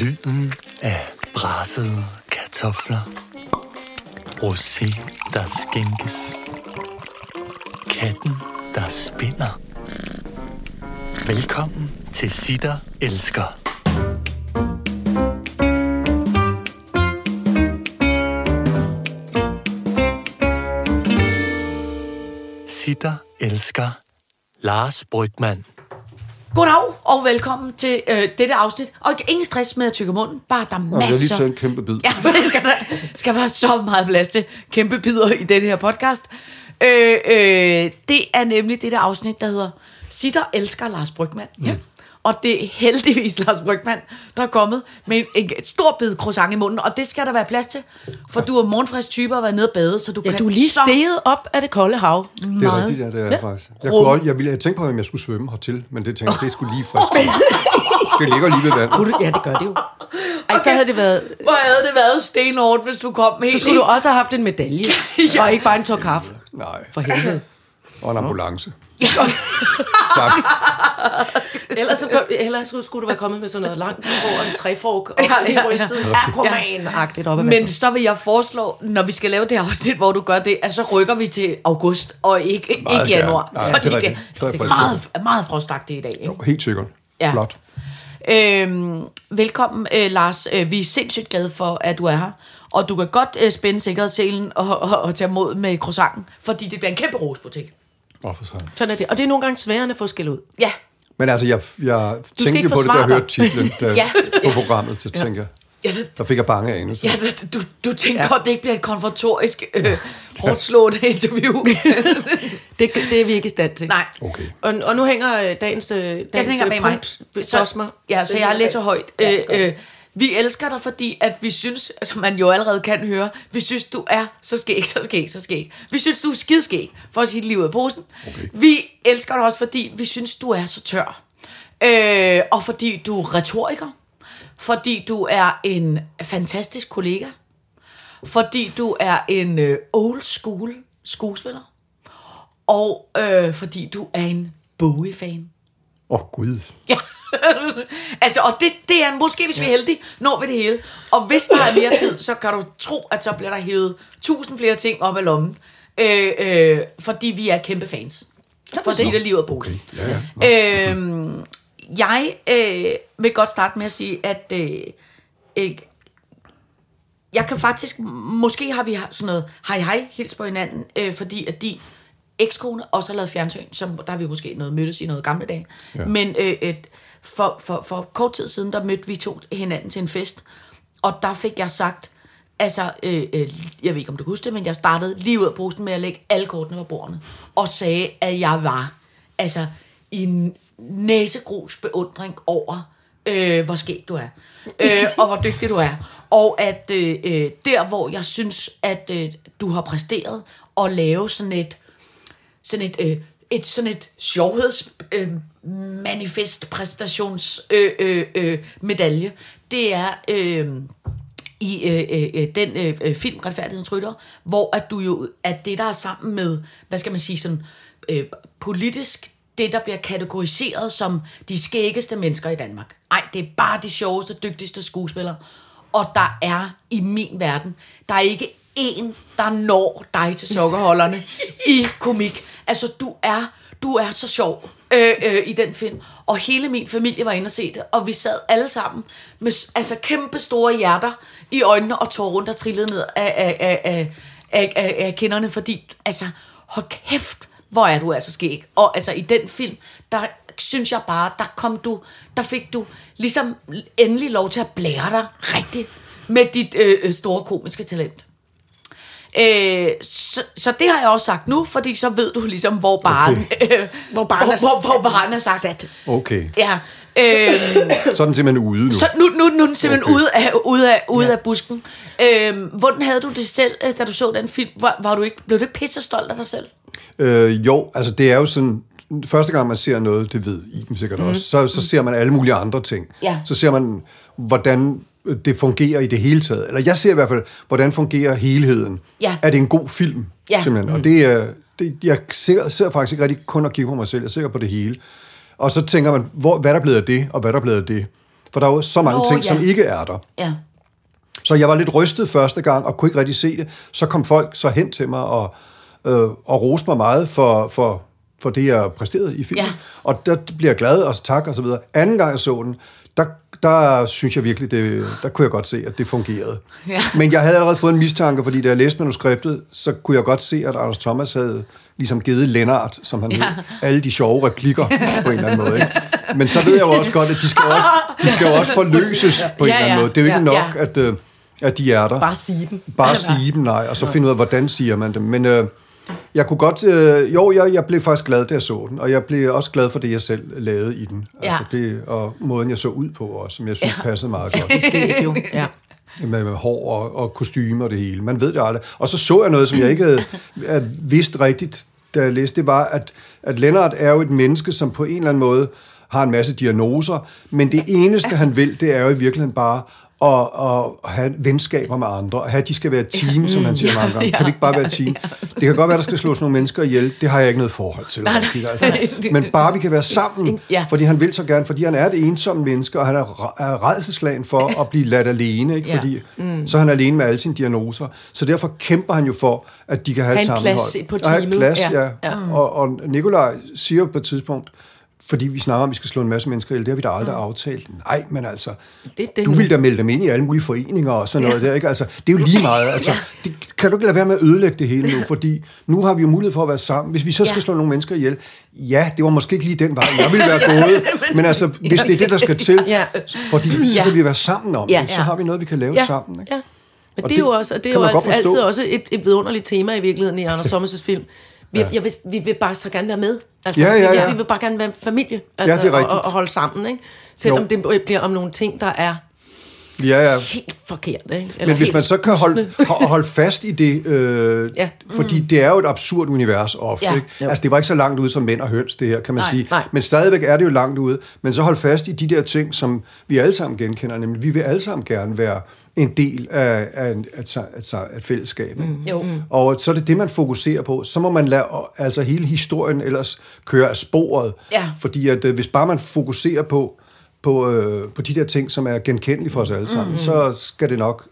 Lyden af brassede kartofler. Rosé, der skænkes. Katten, der spinder. Velkommen til Sitter Elsker. Sitter Elsker. Lars Brygman. Goddag og velkommen til øh, dette afsnit. Og ingen stress med at tykke munden, bare der er Jeg har lige masser. taget en kæmpe bid. Ja, men det skal, der skal være så meget plads til kæmpe bidder i dette her podcast. Øh, øh, det er nemlig det der afsnit, der hedder Sitter elsker Lars Brygman. Ja. Og det er heldigvis Lars Brygman, der er kommet med en, en stor bid croissant i munden, og det skal der være plads til, for du er morgenfrisk type og har været nede og bade, så du Ja, kan du er lige så steget op af det kolde hav. Det er rigtigt, ja, det er Ja. faktisk. Jeg, kunne også, jeg ville have tænkt på, om jeg skulle svømme hertil, men det tænkte jeg, det skulle lige frisk. Det ligger lige ved vand. Ja, det gør det jo. Ej, så havde det været... Hvor havde det været stenhårdt, hvis du kom helt Så skulle du også have haft en medalje, ja. og ikke bare en tår kaffe. Nej, For helvede. og en ambulance. Tak. Ellers, så, ellers skulle du være kommet med sådan noget langt over en træfork og Ja, ja, ja, ja. ja, rystet Aquaman-agtigt op Men så vil jeg foreslå, når vi skal lave det afsnit, hvor du gør det, at så rykker vi til august, og ikke, Meget ikke januar. Nej, fordi det er det, jeg det er meget, meget frostagtigt i dag. Ikke? Jo, helt sikkert. Ja. Flot. Øhm, velkommen, øh, Lars. Øh, vi er sindssygt glade for, at du er her. Og du kan godt øh, spænde sikkerhedsselen og, og, og tage mod med croissanten, fordi det bliver en kæmpe rosbutik. Åh, for sådan. Sådan er det. Og det er nogle gange sværere at få skæld ud. Ja, Men altså, jeg, jeg tænkte ikke jo på det, da jeg hørte titlen der, Ja. på programmet, så tænkte jeg, ja, det, der fik jeg bange anelser. ja det, du, du tænker ja. godt, det ikke bliver et konfrontorisk, øh, hårdt slående interview. Det, det er vi ikke i stand til. Nej. Okay. Og, og nu hænger øh, dagens, øh, dagens Jeg tænker bag mig. punkt så, hos mig. Ja, så jeg læser højt. Øh, øh, vi elsker dig, fordi at vi synes, som man jo allerede kan høre, vi synes, du er så skæg, så skæg, så skæg. Vi synes, du er skidskæg, for at sige ud af posen. Okay. Vi elsker dig også, fordi vi synes, du er så tør. Øh, og fordi du er retoriker. Fordi du er en fantastisk kollega. Fordi du er en øh, old school skuespiller. Og øh, fordi du er en Bowie-fan. Åh, oh, Gud. Ja. altså, og det, det er måske, hvis vi er heldige, når vi det hele. Og hvis der er mere tid, så kan du tro, at så bliver der hævet tusind flere ting op af lommen. Øh, øh, fordi vi er kæmpe fans. For at sige det lige ud af posen. Ja, ja. Øhm, jeg øh, vil godt starte med at sige, at øh, øh, jeg kan faktisk, måske har vi sådan noget hej hej, hils på hinanden, øh, fordi at de ekskone også har lavet fjernsyn, så der har vi måske noget mødtes i noget gamle dage. Ja. Men øh, et, for, for, for kort tid siden, der mødte vi to hinanden til en fest, og der fik jeg sagt, altså, øh, øh, jeg ved ikke om du kan huske det, men jeg startede lige ud af posten med at lægge alle kortene på bordene, og sagde, at jeg var, altså, i en næsegrus beundring over, øh, hvor skæg du er, øh, og hvor dygtig du er. Og at øh, øh, der, hvor jeg synes, at øh, du har præsteret at lave sådan et, sådan et, øh, et sådan et sjovheds øh, manifest præstations øh, øh, øh, medalje, det er øh, i øh, øh, øh den øh, øh, film Retfærdighedens Rytter, hvor at du jo at det der er sammen med, hvad skal man sige sådan øh, politisk det, der bliver kategoriseret som de skæggeste mennesker i Danmark. Ej, det er bare de sjoveste, dygtigste skuespillere. Og der er i min verden, der er ikke en, der når dig til sokkerholderne i komik. Altså, du er, du er så sjov øh, øh, i den film. Og hele min familie var inde og se det, og vi sad alle sammen med altså, kæmpe store hjerter i øjnene og tårer, der trillede ned af, af, af, af, af, af, af kinderne, fordi, altså, hold kæft, hvor er du altså skæg. Og altså, i den film, der synes jeg bare, der kom du, der fik du ligesom endelig lov til at blære dig rigtigt med dit øh, øh store komiske talent. Øh, så, så det har jeg også sagt nu, fordi så ved du ligesom, hvor barn, okay. øh, hvor barn er, hvor, hvor, hvor barn er sagt. Sat. Okay. Ja. Øh, Så er den simpelthen ude nu. så nu, nu, nu er den simpelthen Okay. ude, af, ude, af, ude ja. af busken. Øh, hvordan havde du det selv, øh, da du så den film? Var, var du ikke, blev du ikke pisse stolt af dig selv? Øh, jo, altså det er jo sådan, første gang man ser noget, det ved Iben sikkert mm. også, så, så ser man alle mulige andre ting. Ja. Så ser man, hvordan det fungerer i det hele taget. Eller jeg ser i hvert fald, hvordan fungerer helheden. Ja. Er det en god film? Ja. Simpelthen. Og det er, det, jeg ser, ser faktisk ikke rigtig kun at kigge på mig selv, jeg ser på det hele. Og så tænker man, hvor, hvad der er blevet af det, og hvad der er blevet af det. For der er jo så mange Nå, ting, ja. som ikke er der. Ja. Så jeg var lidt rystet første gang, og kunne ikke rigtig se det. Så kom folk så hen til mig og, øh, og roste mig meget for, for, for det, jeg præsterede i filmen. Ja. Og der bliver jeg glad, og så tak og så videre. Anden gang jeg så den, der, der synes jeg virkelig, det, der kunne jeg godt se, at det fungerede. Ja. Men jeg havde allerede fået en mistanke, fordi da jeg læste manuskriptet, så kunne jeg godt se, at Anders Thomas havde ligesom givet Lennart, som han ja. hed, alle de sjove replikker på en eller anden måde. Ikke? Men så ved jeg jo også godt, at de skal også, de skal jo også forløses på en Ja, eller anden ja. måde. Det er jo ikke Ja. nok, at, øh, at de er der. Bare sige dem. Bare sige dem, nej, og så finde ud af, hvordan siger man dem. Men øh, jeg kunne godt... Øh, jo, jeg, jeg blev faktisk glad, da jeg så den, og jeg blev også glad for det, jeg selv lavede i den. Altså Ja. det, og måden, jeg så ud på også, som jeg synes passede meget godt. Det jo, ja. Med, med hår og, og kostymer og det hele. Man ved det aldrig. Og så så jeg noget, som jeg ikke havde øh, vidst rigtigt, da jeg læste. Det var, at, at Lennart er jo et menneske, som på en eller anden måde har en masse diagnoser, men det eneste, han vil, det er jo i virkeligheden bare at, at have venskaber med andre, at have, at de skal være et team, som han siger mange gange. Kan det ikke bare være et team? Det kan godt være, der skal slås nogle mennesker ihjel. Det har jeg ikke noget forhold til. rigtigt, Altså. Men bare vi kan være sammen, Ja. fordi han vil så gerne, fordi han er et ensomt menneske, og han er, er redselslagen for at blive ladt alene, ikke? Ja. fordi mm. så er han alene med alle sine diagnoser. Så derfor kæmper han jo for, at de kan have Ha' et en sammenhold. plads på Og have et teamet. plads, Ja. ja. ja. Og, og Nikolaj siger på et tidspunkt, fordi vi snakker om, at vi skal slå en masse mennesker ihjel. Det har vi da aldrig mm. aftalt. Nej, men altså, Det- det- du vil da melde dem ind i alle mulige foreninger og sådan noget der, ikke? Altså, det er jo lige meget. Altså, det, kan du ikke lade være med at ødelægge det hele nu? Fordi nu har vi jo mulighed for at være sammen. Hvis vi så skal Ja. slå nogle mennesker ihjel, ja, det var måske ikke lige den vej, jeg ville være gået. Men altså, hvis det er det, der skal til, Ja. fordi så Ja. kan vi være sammen om Ja. det, så har vi noget, vi kan lave Ja, sammen. Ikke? ja. Men Og det er jo det også, og det er jo altid, altid også et, et vidunderligt tema i virkeligheden i Anders Thomas' film. Vi, ja. jeg vil, vi vil bare så gerne være med. Altså, Ja, ja, vi, ja. vi vil bare gerne være familie. Altså, Ja, det er rigtigt. Og, og holde sammen, ikke? Selvom Jo. det bliver om nogle ting, der er Ja, ja. helt forkert, ikke? Eller Men hvis man så kan holde, ho- holde fast i det, øh, Ja. ja. fordi det er jo et absurd univers ofte. Ja. Ikke? Altså, det var ikke så langt ude som mænd og høns, det her, kan man Nej, sige. nej. Men stadigvæk er det jo langt ude. Men så hold fast i de der ting, som vi alle sammen genkender, nemlig vi vil alle sammen gerne være en del af, af, en- af, et- altså et fællesskab. Ikke? Mm. Jo. Og så er det det, man fokuserer på. Så må man lade altså hele historien ellers køre af sporet. Ja. Fordi at, øh, hvis bare man fokuserer på, på, øh, på de der ting, som er genkendelige for os alle sammen, mm. så skal det nok...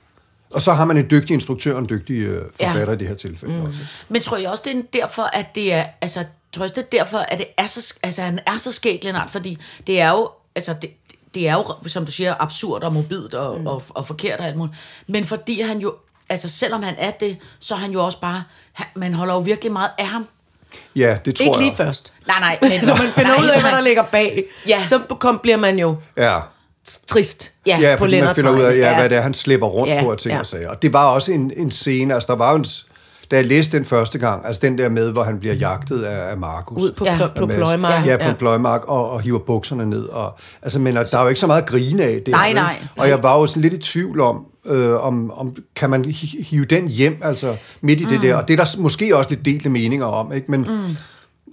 Og så har man en dygtig instruktør og en dygtig øh, forfatter ja. i det her tilfælde mm. også. Men tror jeg også, det er derfor, at det er, altså, tror jeg også, det er derfor, at det er så, altså, han er så skæg, Lennart, fordi det er jo, altså, det, det er jo, som du siger, absurd og mobilt og, mm. og, og forkert og alt muligt. Men fordi han jo, altså, selvom han er det, så er han jo også bare, han, man holder jo virkelig meget af ham. Ja, det tror Ikke lige jeg. først. Nej, nej, men Når man finder nej, ud af, hvad der ligger bag, Ja. så kom, bliver man jo Ja. trist. Ja, Ja, på fordi man finder ud af, ja, Ja. hvad det er, han slipper rundt Ja, på af ting ja. og sager. Og det var også en, en scene, altså der var jo en, da jeg læste den første gang, altså den der med, hvor han bliver jagtet af, af Markus. Ud på, Ja. ja. på Mads. pløjemarken. Ja, på en pløjemark, og, og hiver bukserne ned. Og, altså, men der er jo ikke så meget grine af det. Nej, nej. Og jeg var jo sådan lidt i tvivl om, øh, om, om kan man hi- hive den hjem, altså midt i mm. det der. Og det er der måske også lidt delte meninger om, ikke? Men, mm.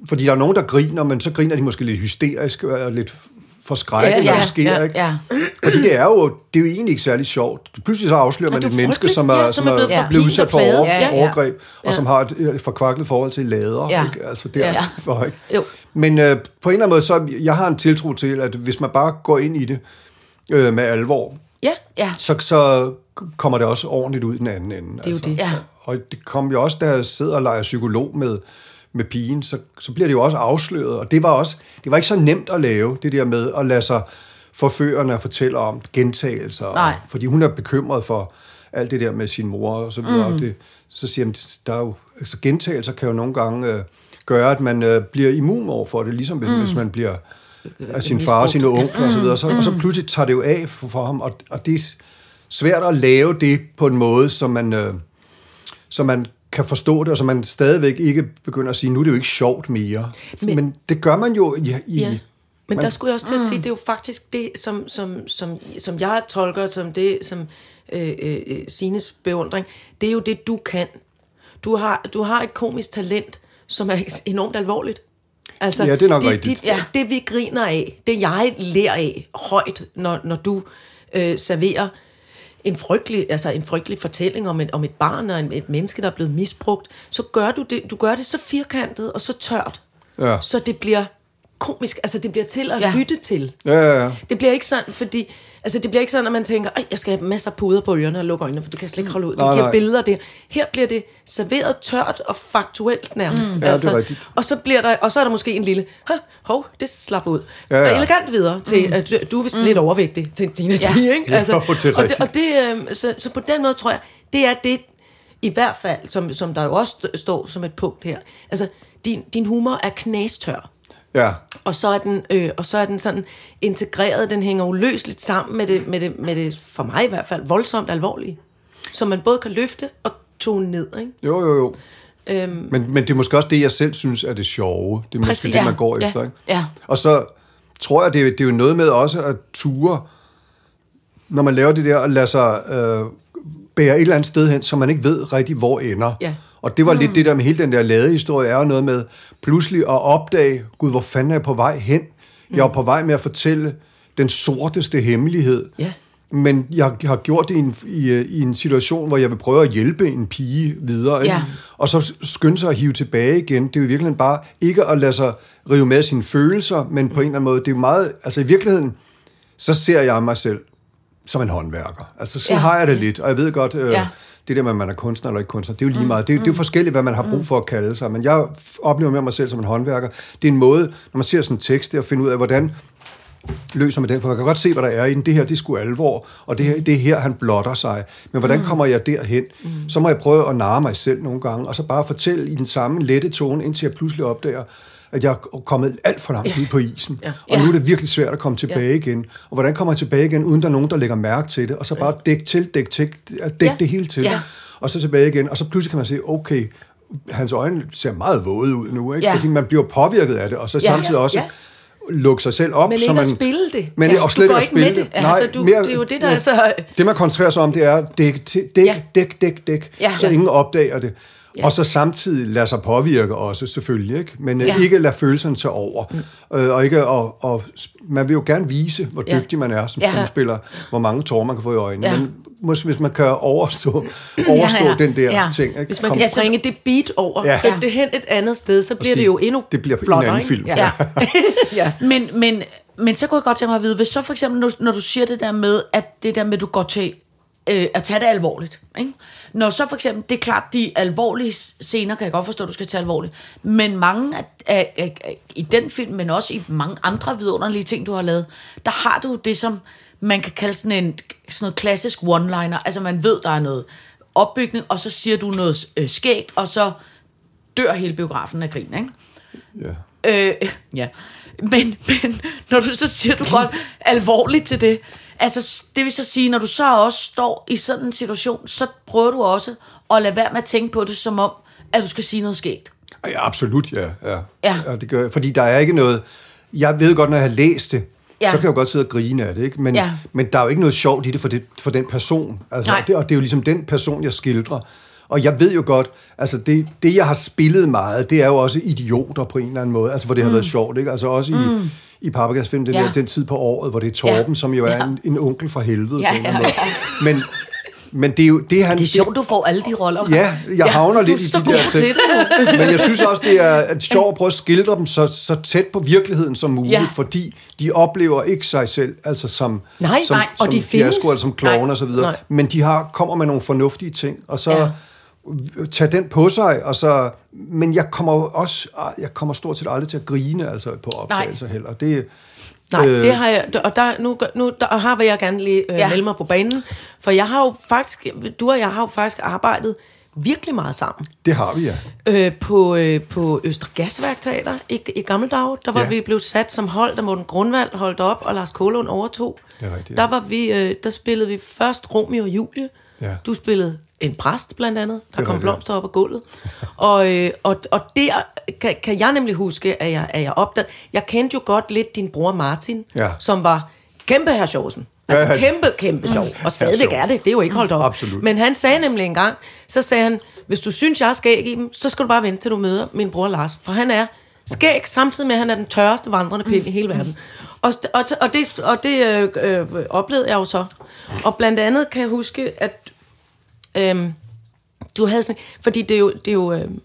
Fordi der er nogen, der griner, men så griner de måske lidt hysterisk og lidt forskrækket, Ja, når ja, det sker, ja, ikke? ja. Fordi det er jo, det er jo egentlig ikke særlig sjovt. Pludselig så afslører man er et menneske, som er, Ja, som er, blevet, for- blevet udsat for over, Ja, ja. overgreb, og som har et, et forkvaklet forhold til lader. Ja. Ikke? Altså, det er Ja. for, ikke? Jo. Men øh, på en eller anden måde, så jeg har en tiltro til, at hvis man bare går ind i det øh, med alvor, Ja, Ja, så, så kommer det også ordentligt ud i den anden ende. det er jo det. ja. Og det kom jo også, da jeg sidder og leger psykolog med, med pigen, så, så bliver det jo også afsløret. Og det var også, det var ikke så nemt at lave, det der med at lade sig forførende fortælle om gentagelser. Nej. Fordi hun er bekymret for alt det der med sin mor og så videre. Mm. Det, så siger man, der er jo, altså gentagelser kan jo nogle gange øh, gøre, at man øh, bliver immun over for det, ligesom hvis, mm. hvis man bliver af sin far og sine onkler og så videre. Så, og så pludselig tager det jo af for, for ham, og, og det er svært at lave det på en måde, som man, øh, så man kan forstå det, og så man stadigvæk ikke begynder at sige, nu er det jo ikke sjovt mere. Men, Men- det gør man jo i... i Ja. Men Man- der skulle jeg også til at sige, det er jo faktisk det, som, som, som, som jeg tolker, som det, som øh, øh, Sines beundring, det er jo det, du kan. Du har, du har et komisk talent, som er enormt alvorligt. Altså, Ja, det er nok det, rigtigt. Det, ja. det, vi griner af, det jeg lærer af højt, når, når du øh, serverer en frygtelig, altså en frygtelig fortælling om et, om et barn og en, et menneske, der er blevet misbrugt, så gør du det, du gør det så firkantet og så tørt, Ja. så det bliver komisk. Altså, det bliver til at Ja. ja. lytte til. Ja, ja, ja. Det bliver ikke sådan, fordi... Altså, det bliver ikke sådan, at man tænker, Ej, jeg skal have masser af puder på ørerne og lukke øjnene, for du kan slet ikke holde ud. De Nej, giver nej. billeder der. Her bliver det serveret tørt og faktuelt nærmest. Ja, det er rigtigt. Og så, bliver der, og så er der måske en lille, "Hå, hov, det slap ud. Ja, Ja, ja. Elegant videre til, mm. at du, du er vist mm. lidt overvægtig til Tina ja. ikke? Altså, Jo, det er og det, og det, øh, så, så på den måde tror jeg, det er det, i hvert fald, som, som der jo også st- står som et punkt her. Altså, din, din humor er knastør. Ja. Og så er den, øh, og så er den sådan integreret, den hænger uløseligt sammen med det, med det, med det, for mig i hvert fald, voldsomt alvorlige. Så man både kan løfte og tone ned, ikke? Jo, jo, jo. Øhm, men, men det er måske også det, jeg selv synes er det sjove. Det er måske Præcis. det, man går ja, efter. Ikke? ja. Og så tror jeg, det, er- det er jo noget med også at ture, når man laver det der, at lade sig øh, bære et eller andet sted hen, så man ikke ved rigtig, hvor ender. Ja. Og det var mm. lidt det der med hele den der ladehistorie, er jo noget med pludselig at opdage, gud, hvor fanden er jeg på vej hen? Jeg er på vej med at fortælle den sorteste hemmelighed. Ja. Men jeg har gjort det i en, i, i en situation, hvor jeg vil prøve at hjælpe en pige videre. Ja. Og så skynde sig at hive tilbage igen. Det er jo i virkeligheden bare ikke at lade sig rive med sine følelser, men på en eller anden måde, det er jo meget... Altså i virkeligheden, så ser jeg mig selv som en håndværker. Altså Ja. ja. har jeg det lidt, og jeg ved godt, øh, Ja. Det der med, at man er kunstner eller ikke kunstner, det er jo lige meget. Det er, det er jo forskelligt, hvad man har brug for at kalde sig. Men jeg oplever mere mig selv som en håndværker. Det er en måde, når man ser sådan en tekst, det er at finde ud af, hvordan løser man den, for man kan godt se, hvad der er i den. Det her, det er sgu alvor, og det, her, det er her, han blotter sig. Men hvordan kommer jeg derhen? Så må jeg prøve at narre mig selv nogle gange, og så bare fortælle i den samme lette tone, indtil jeg pludselig opdager, at jeg er kommet alt for langt ud på isen. Og nu er det virkelig svært at komme tilbage igen. Og hvordan kommer jeg tilbage igen, uden der er nogen, der lægger mærke til det? Og så bare dække til, dække til, dække Ja. det hele til. Ja. Og så tilbage igen. Og så pludselig kan man se, okay, hans øjne ser meget våde ud nu, ikke? Ja. fordi man bliver påvirket af det, og så Ja. samtidig også Ja. lukke sig selv op. Men så man, at spille det. Men Altså, også slet du går ikke med det. det. Altså, du- det er jo det, der er så- Det, man koncentrerer sig om, det er dæk, dæk, Ja. dæk, dæk, dæk, Ja. så Ja. ingen opdager det. Ja. Og så samtidig lade sig påvirke også, selvfølgelig. Ikke? Men Ja. ja. ikke lade følelserne tage over. Mm. Øh, og ikke og, og, man vil jo gerne vise, hvor Ja. dygtig man er som Ja. skuespiller, hvor mange tårer man kan få i øjnene. Ja. Men måske hvis man kan overstå, overstå Ja, ja. den der Ja. ting. Ikke? Hvis man kan springe det beat over, Ja. ja. flytte det hen et andet sted, så bliver det jo endnu Det bliver en flottere, anden ikke? film. Ja. Ja. ja. Men, men, men så kunne jeg godt tænke mig at vide, hvis så for eksempel, når, når du siger det der med, at det der med, at du går til øh, at tage det alvorligt. Ikke? Når så for eksempel, det er klart, de alvorlige scener kan jeg godt forstå, at du skal tage alvorligt, men mange af, af, af, af, i den film, men også i mange andre vidunderlige ting, du har lavet, der har du det, som man kan kalde sådan, en, sådan noget klassisk one-liner. Altså man ved, der er noget opbygning, og så siger du noget øh, skægt, og så dør hele biografen af grin, ikke? Ja. Øh, ja. Men, men når du så siger, du godt alvorligt til det, altså det vil så sige, når du så også står i sådan en situation, så prøver du også at lade være med at tænke på det, som om, at du skal sige noget skægt. Ja, absolut, ja. ja. Ja. ja det gør, jeg. fordi der er ikke noget... Jeg ved godt, når jeg har læst det, Ja. så kan jeg jo godt sidde og grine af det, ikke? Men, Ja. men der er jo ikke noget sjovt i det for, det, for den person. Altså, Nej. det, og det er jo ligesom den person, jeg skildrer. Og jeg ved jo godt, altså det, det jeg har spillet meget, det er jo også idioter på en eller anden måde, altså hvor det har været sjovt, ikke? Altså også i, i Papagas film, Mm. Ja. der, den tid på året, hvor det er Torben, Ja. som jo er Ja. en, en onkel fra helvede Ja, ja, måde. Men, men det er jo det, han... Det er sjovt, du får alle de roller. Ja, jeg Ja, havner lidt i de der ting. Men jeg synes også, det er sjovt at prøve at skildre dem så, så tæt på virkeligheden som muligt, Ja. fordi de oplever ikke sig selv altså som, Nej, som, nej, og som de findes. fiasko, eller som klovner Nej, og så videre. nej. Men de har, kommer med nogle fornuftige ting, og så Ja. Tage den på sig, og så, men jeg kommer også, jeg kommer stort set aldrig til at grine altså på optagelser heller. Det, Nej, Øh. det har jeg, og der, nu, nu der har jeg gerne lige øh, Ja. melde mig på banen, for jeg har jo faktisk, du og jeg har jo faktisk arbejdet virkelig meget sammen. det har vi, ja. Øh, på, øh, på Østre Gasværk Teater i, i gamle dage, der var Ja. vi blevet sat som hold, da Morten Grundvald holdt op, og Lars Kålund overtog. Det er rigtigt, ja. Der, var vi, øh, der spillede vi først Romeo og Julie. Ja. Du spillede en præst, blandt andet. Der er kom blomster op af gulvet. og, øh, og, og der kan, kan jeg nemlig huske, at jeg, at jeg opdagede... Jeg kendte jo godt lidt din bror Martin, Ja. som var kæmpe her sjovsen. Altså kæmpe, kæmpe sjov. Og stadigvæk er det. Det er jo ikke holdt op. Absolut. Men han sagde nemlig en gang, så sagde han, hvis du synes, jeg er skæg i dem, så skal du bare vente, til du møder min bror Lars. For han er skæg, samtidig med, at han er den tørreste vandrende pind i hele verden. Og, og, og det, og det øh, øh, oplevede jeg jo så. Og blandt andet kan jeg huske, at øhm, du havde sådan, fordi det er jo, det er jo øhm,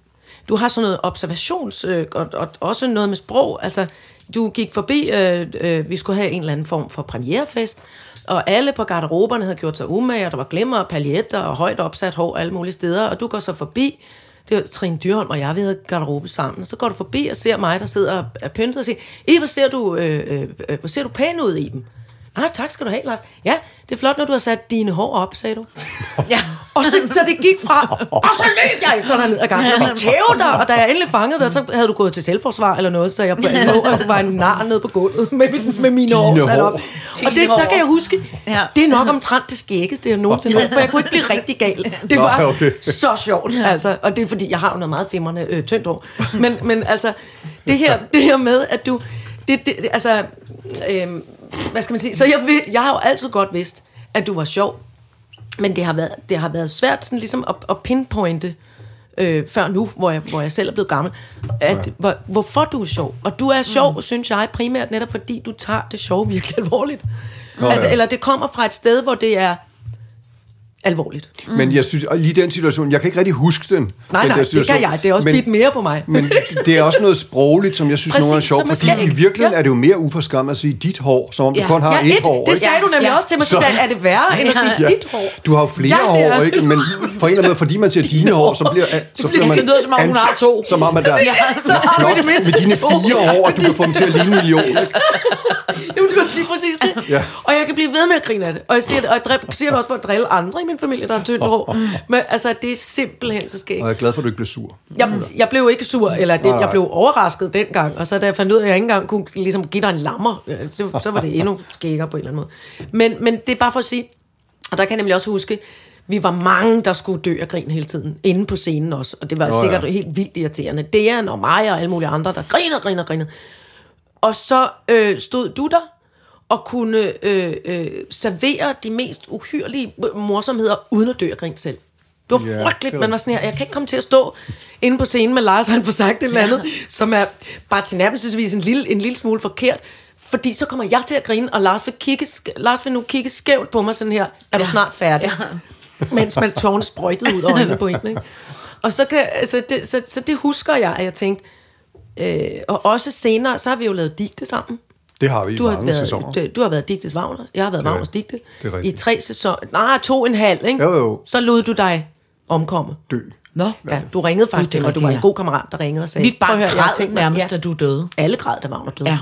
du har sådan noget observations, øh, og, og også noget med sprog, altså du gik forbi, øh, øh, vi skulle have en eller anden form for premierefest, og alle på garderoberne havde gjort sig umage, og der var glimmer og paljetter og højt opsat hår alle mulige steder, og du går så forbi, det var Trine Dyrholm og jeg, vi havde garderobe sammen, så går du forbi og ser mig, der sidder og er pyntet og siger, I, hvor ser du, øh, øh, øh hvor ser du pæn ud i dem? Ah, tak skal du have, Lars. Ja, det er flot, når du har sat dine hår op, sagde du. ja, og så, så det gik fra, og så løb jeg efter dig ned ad gangen, og tævede dig, og da jeg endelig fangede dig, så havde du gået til selvforsvar eller noget, så jeg lå, og var en nar nede på gulvet med, med mine hår sat op. Og det, der kan jeg huske, Ja. det er nok omtrent det skæggeste, jeg nogensinde har, for jeg kunne ikke blive rigtig gal. Det var Nå, okay. så sjovt, altså. Og det er fordi, jeg har jo noget meget fimmerne øh, tyndt hår. Men, men altså, det her, det her med, at du... Det, det, altså, øh, hvad skal man sige? Så jeg, jeg har jo altid godt vidst, at du var sjov. Men det har været, det har været svært sådan ligesom at, at pinpointe, øh, før nu, hvor jeg, hvor jeg selv er blevet gammel, at, hvor, hvorfor du er sjov. Og du er sjov, mm. synes jeg, primært netop fordi du tager det sjov virkelig alvorligt. Nå, At, ja. eller det kommer fra et sted, hvor det er alvorligt. Men jeg synes, og lige den situation, jeg kan ikke rigtig huske den. Nej, den nej, det kan jeg. Det er også men, bidt mere på mig. Men det er også noget sprogligt, som jeg synes Præcis, nogle gange er sjovt, fordi i skægt. virkeligheden Ja. er det jo mere uforskammet at sige dit hår, som om du Ja. kun har Ja, et et, hår. det ikke? sagde du nemlig Ja. også til mig, så sagde er det værre, end at sige Ja. dit hår? Du har jo flere Ja, det hår, ikke? Men på en eller anden måde, fordi man siger dine hår, så bliver, så bliver man... det lyder, som om hun har to. Som om, at der Ja, så har det med dine fire hår, og du kan få dem til at ligne en million. Ikke? Jamen, det var lige præcis det. Ja. Og jeg kan blive ved med at grine af det. Og jeg siger det, og jeg siger det også for at drille andre i min familie, der har tyndt hår. Men altså, det er simpelthen så skægt. Og jeg er glad for, at du ikke bliver sur. Jeg, jeg blev ikke sur, eller det, jeg blev overrasket dengang. Og så da jeg fandt ud af, at jeg ikke engang kunne ligesom give dig en lammer, øh, så, så var det endnu skækkere på en eller anden måde. Men, men det er bare for at sige, og der kan jeg nemlig også huske, vi var mange, der skulle dø af grin hele tiden, inde på scenen også, og det var oh, sikkert ja. helt vildt irriterende. Dejan og mig og alle mulige andre, der griner, griner, griner. Og så øh, stod du der og kunne øh, øh, servere de mest uhyrlige morsomheder, uden at dø af grin selv. Det var Ja, frygteligt, man var sådan her, jeg kan ikke komme til at stå inde på scenen med Lars, han får sagt et eller andet, som er bare tilnærmelsesvis en lille, en lille smule forkert, fordi så kommer jeg til at grine, og Lars vil, kigge, Lars vil nu kigge skævt på mig sådan her, er du Ja. snart færdig? Mens man tårne sprøjtede ud af øjnene på en, ikke? Og så, kan, altså det, så, så det husker jeg, at jeg tænkte, øh, og også senere, så har vi jo lavet digte sammen. Det har vi i Du har, mange været, sæsoner. du, du har været digtes Wagner, jeg har været er Wagners digte. Det er I tre sæsoner, nej, to og en halv, ikke? Jo, jo. Så lod du dig omkomme. Dø. Nå. Ja, du ringede faktisk til mig, du var en ja. god kammerat, der ringede og sagde, Mit "Prøv barn at høre, jeg har græd tænkt mig- nærmest, ja, da du døde. alle græd, da Wagner døde. Ja.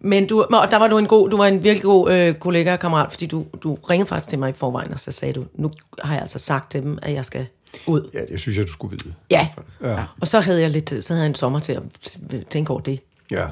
Men du, og der var du en god, du var en virkelig god øh, kollega og kammerat, fordi du, du ringede faktisk til mig i forvejen, og så sagde du, nu har jeg altså sagt til dem, at jeg skal ud. Ja, det synes jeg, du skulle vide. Ja. Ja. Og så havde jeg lidt, så havde jeg en sommer til at tænke over det. Ja.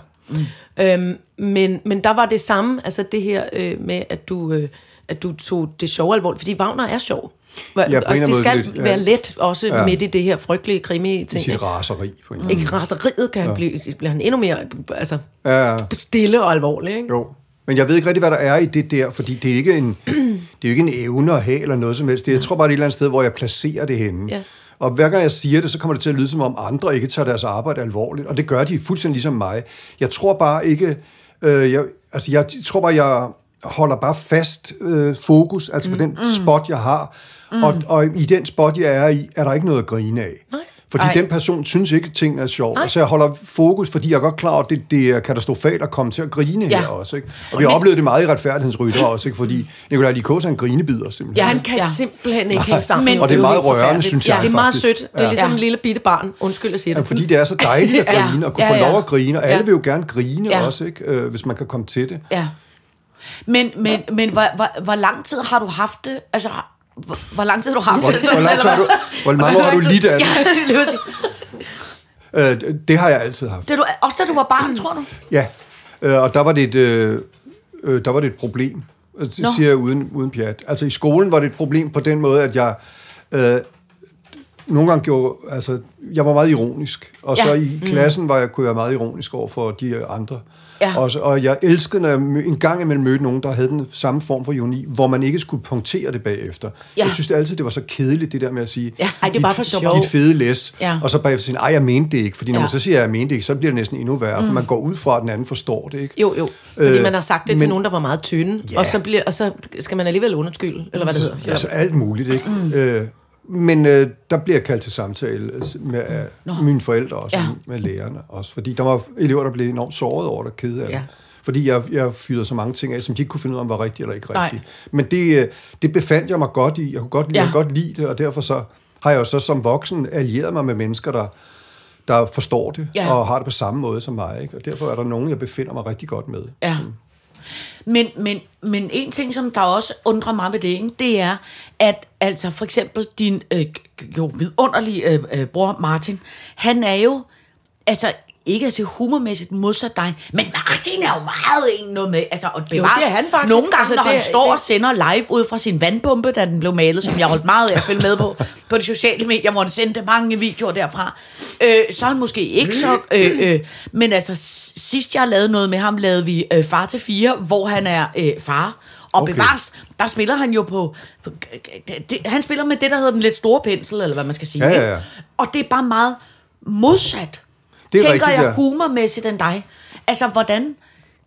Øhm, men, men der var det samme, altså det her øh, med, at du, øh, at du tog det sjov alvorligt, fordi Wagner er sjov. Ja, på og det skal lidt, ja. være let også Ja. midt i det her frygtelige krimi I sit raseri på en anden Ikke raseriet kan ja. blive, bliver han endnu mere altså, Ja, stille og alvorlig. Ikke? Jo. Men jeg ved ikke rigtig, hvad der er i det der, fordi det er ikke en, det er ikke en evne at have eller noget som helst. Det, jeg tror bare, det er et eller andet sted, hvor jeg placerer det henne. Ja. Og hver gang jeg siger det, så kommer det til at lyde som om andre ikke tager deres arbejde alvorligt. Og det gør de fuldstændig ligesom mig. Jeg tror bare ikke... Øh, jeg, altså, jeg tror bare, jeg holder bare fast øh, fokus, altså på den spot, jeg har. Og, og i den spot, jeg er i, er der ikke noget at grine af. Nej. Fordi Ej. den person synes ikke, at ting er sjov. Nej. Så jeg holder fokus, fordi jeg er godt klar over, at det, det er katastrofalt at komme til at grine Ja. her også. Ikke? Og vi har oplevet det meget i retfærdighedsrytter også, ikke? fordi Nikolaj Likos er en grinebider simpelthen. Ja, han kan Ja. ja. simpelthen ikke hænge sammen. Men- og det er meget rørende, synes ja, jeg det er meget sødt. Det er Ja. ligesom Ja. en lille bitte barn. Undskyld, jeg siger Ja, det. fordi det er så dejligt at Ja. grine, og kunne Ja, få ja. lov at grine, og alle Ja. vil jo gerne grine Ja. også, ikke? Øh, hvis man kan komme til det. Ja. Men, men, men hvor, hvor, hvor lang tid har du haft det? Altså, hvor, hvor lang tid har du haft Hvor, det? hvor, langt har du, hvor mange år har du lidt af det? Ja, det. Øh, det har jeg altid haft. Det du, også da du var barn, tror du? Ja, øh, og der var det et, øh, øh, der var det et problem. Det Nå. siger jeg uden, uden pjat. Altså i skolen var det et problem på den måde, at jeg øh, nogle gange gjorde, altså jeg var meget ironisk. Og så Ja. i klassen var jeg, kunne jeg være meget ironisk over for de andre. Ja. Og, så, og jeg elskede, når jeg en gang imellem mødte nogen, der havde den samme form for ironi, hvor man ikke skulle punktere det bagefter. Ja. Jeg synes det altid, det var så kedeligt, det der med at sige, Ja, ej, det er bare for sjov. dit fede læs, Ja. og så bagefter sige, ej, jeg mente det ikke. Fordi når Ja. man så siger, at jeg mente det ikke, så bliver det næsten endnu værre, mm. for man går ud fra, at den anden forstår det, ikke? Jo, jo. Fordi Øh, man har sagt det til men- nogen, der var meget tynde, Ja. og, så bliver, og så skal man alligevel undskylde, eller hvad det hedder. Altså alt muligt, ikke? Mm. Øh, Men øh, der bliver kaldt til samtale med øh, mine forældre også, Ja. med lærerne også. Fordi der var elever, der blev enormt såret over det, kede af det. Ja. Fordi jeg, jeg fyrede så mange ting af, som de ikke kunne finde ud af, om var rigtigt eller ikke rigtigt. Men det, øh, det befandt jeg mig godt i. Jeg kunne godt, Ja. ja. jeg kunne godt lide det, og derfor så har jeg jo så som voksen allieret mig med mennesker, der, der forstår det, Ja. og har det på samme måde som mig. Ikke? Og derfor er der nogen, jeg befinder mig rigtig godt med. Ja. Men, men, men en ting, som der også undrer mig ved det, ikke, det er, at altså for eksempel din øh, jo vidunderlige øh, øh, bror Martin, han er jo, altså ikke at sige humormæssigt modsat dig, men Martin er jo meget en noget med, altså og bevares, det er han faktisk. nogle gange, Altså, når han det- står det- og sender live ud fra sin vandpumpe, da den blev malet, som jeg holdt meget af at følge med på, på de sociale medier, hvor han sendte mange videoer derfra, øh, så er han måske ikke så, øh, øh, men altså sidst jeg lavede noget med ham, lavede vi øh, Far til fire, hvor han er øh, far, og okay. Bevares, der spiller han jo på, på det, han spiller med det, der hedder den lidt store pensel, eller hvad man skal sige. Ja, ja, ikke? ja. Og det er bare meget modsat, Det er tænker rigtigt, jeg humormæssigt end dig. Altså, hvordan...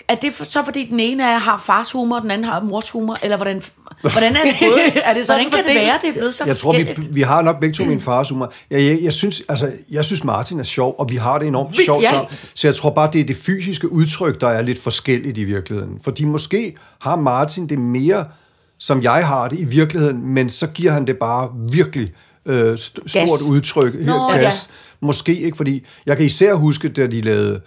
Er det for, så fordi den ene af jer har fars humor, og den anden har mors humor? Eller hvordan, hvordan er det både? Er det sådan hvordan kan det være, det er blevet så jeg tror, vi, vi har nok begge to min fars humor. Jeg, jeg, jeg, synes, altså, jeg synes, Martin er sjov, og vi har det enormt Vildt, sjovt ja. sammen. Så jeg tror bare, det er det fysiske udtryk, der er lidt forskelligt i virkeligheden. Fordi måske har Martin det mere, som jeg har det i virkeligheden, men så giver han det bare virkelig øh, st- stort Gas. udtryk. Nå, gas. ja. Måske ikke, fordi jeg kan især huske, da de lavede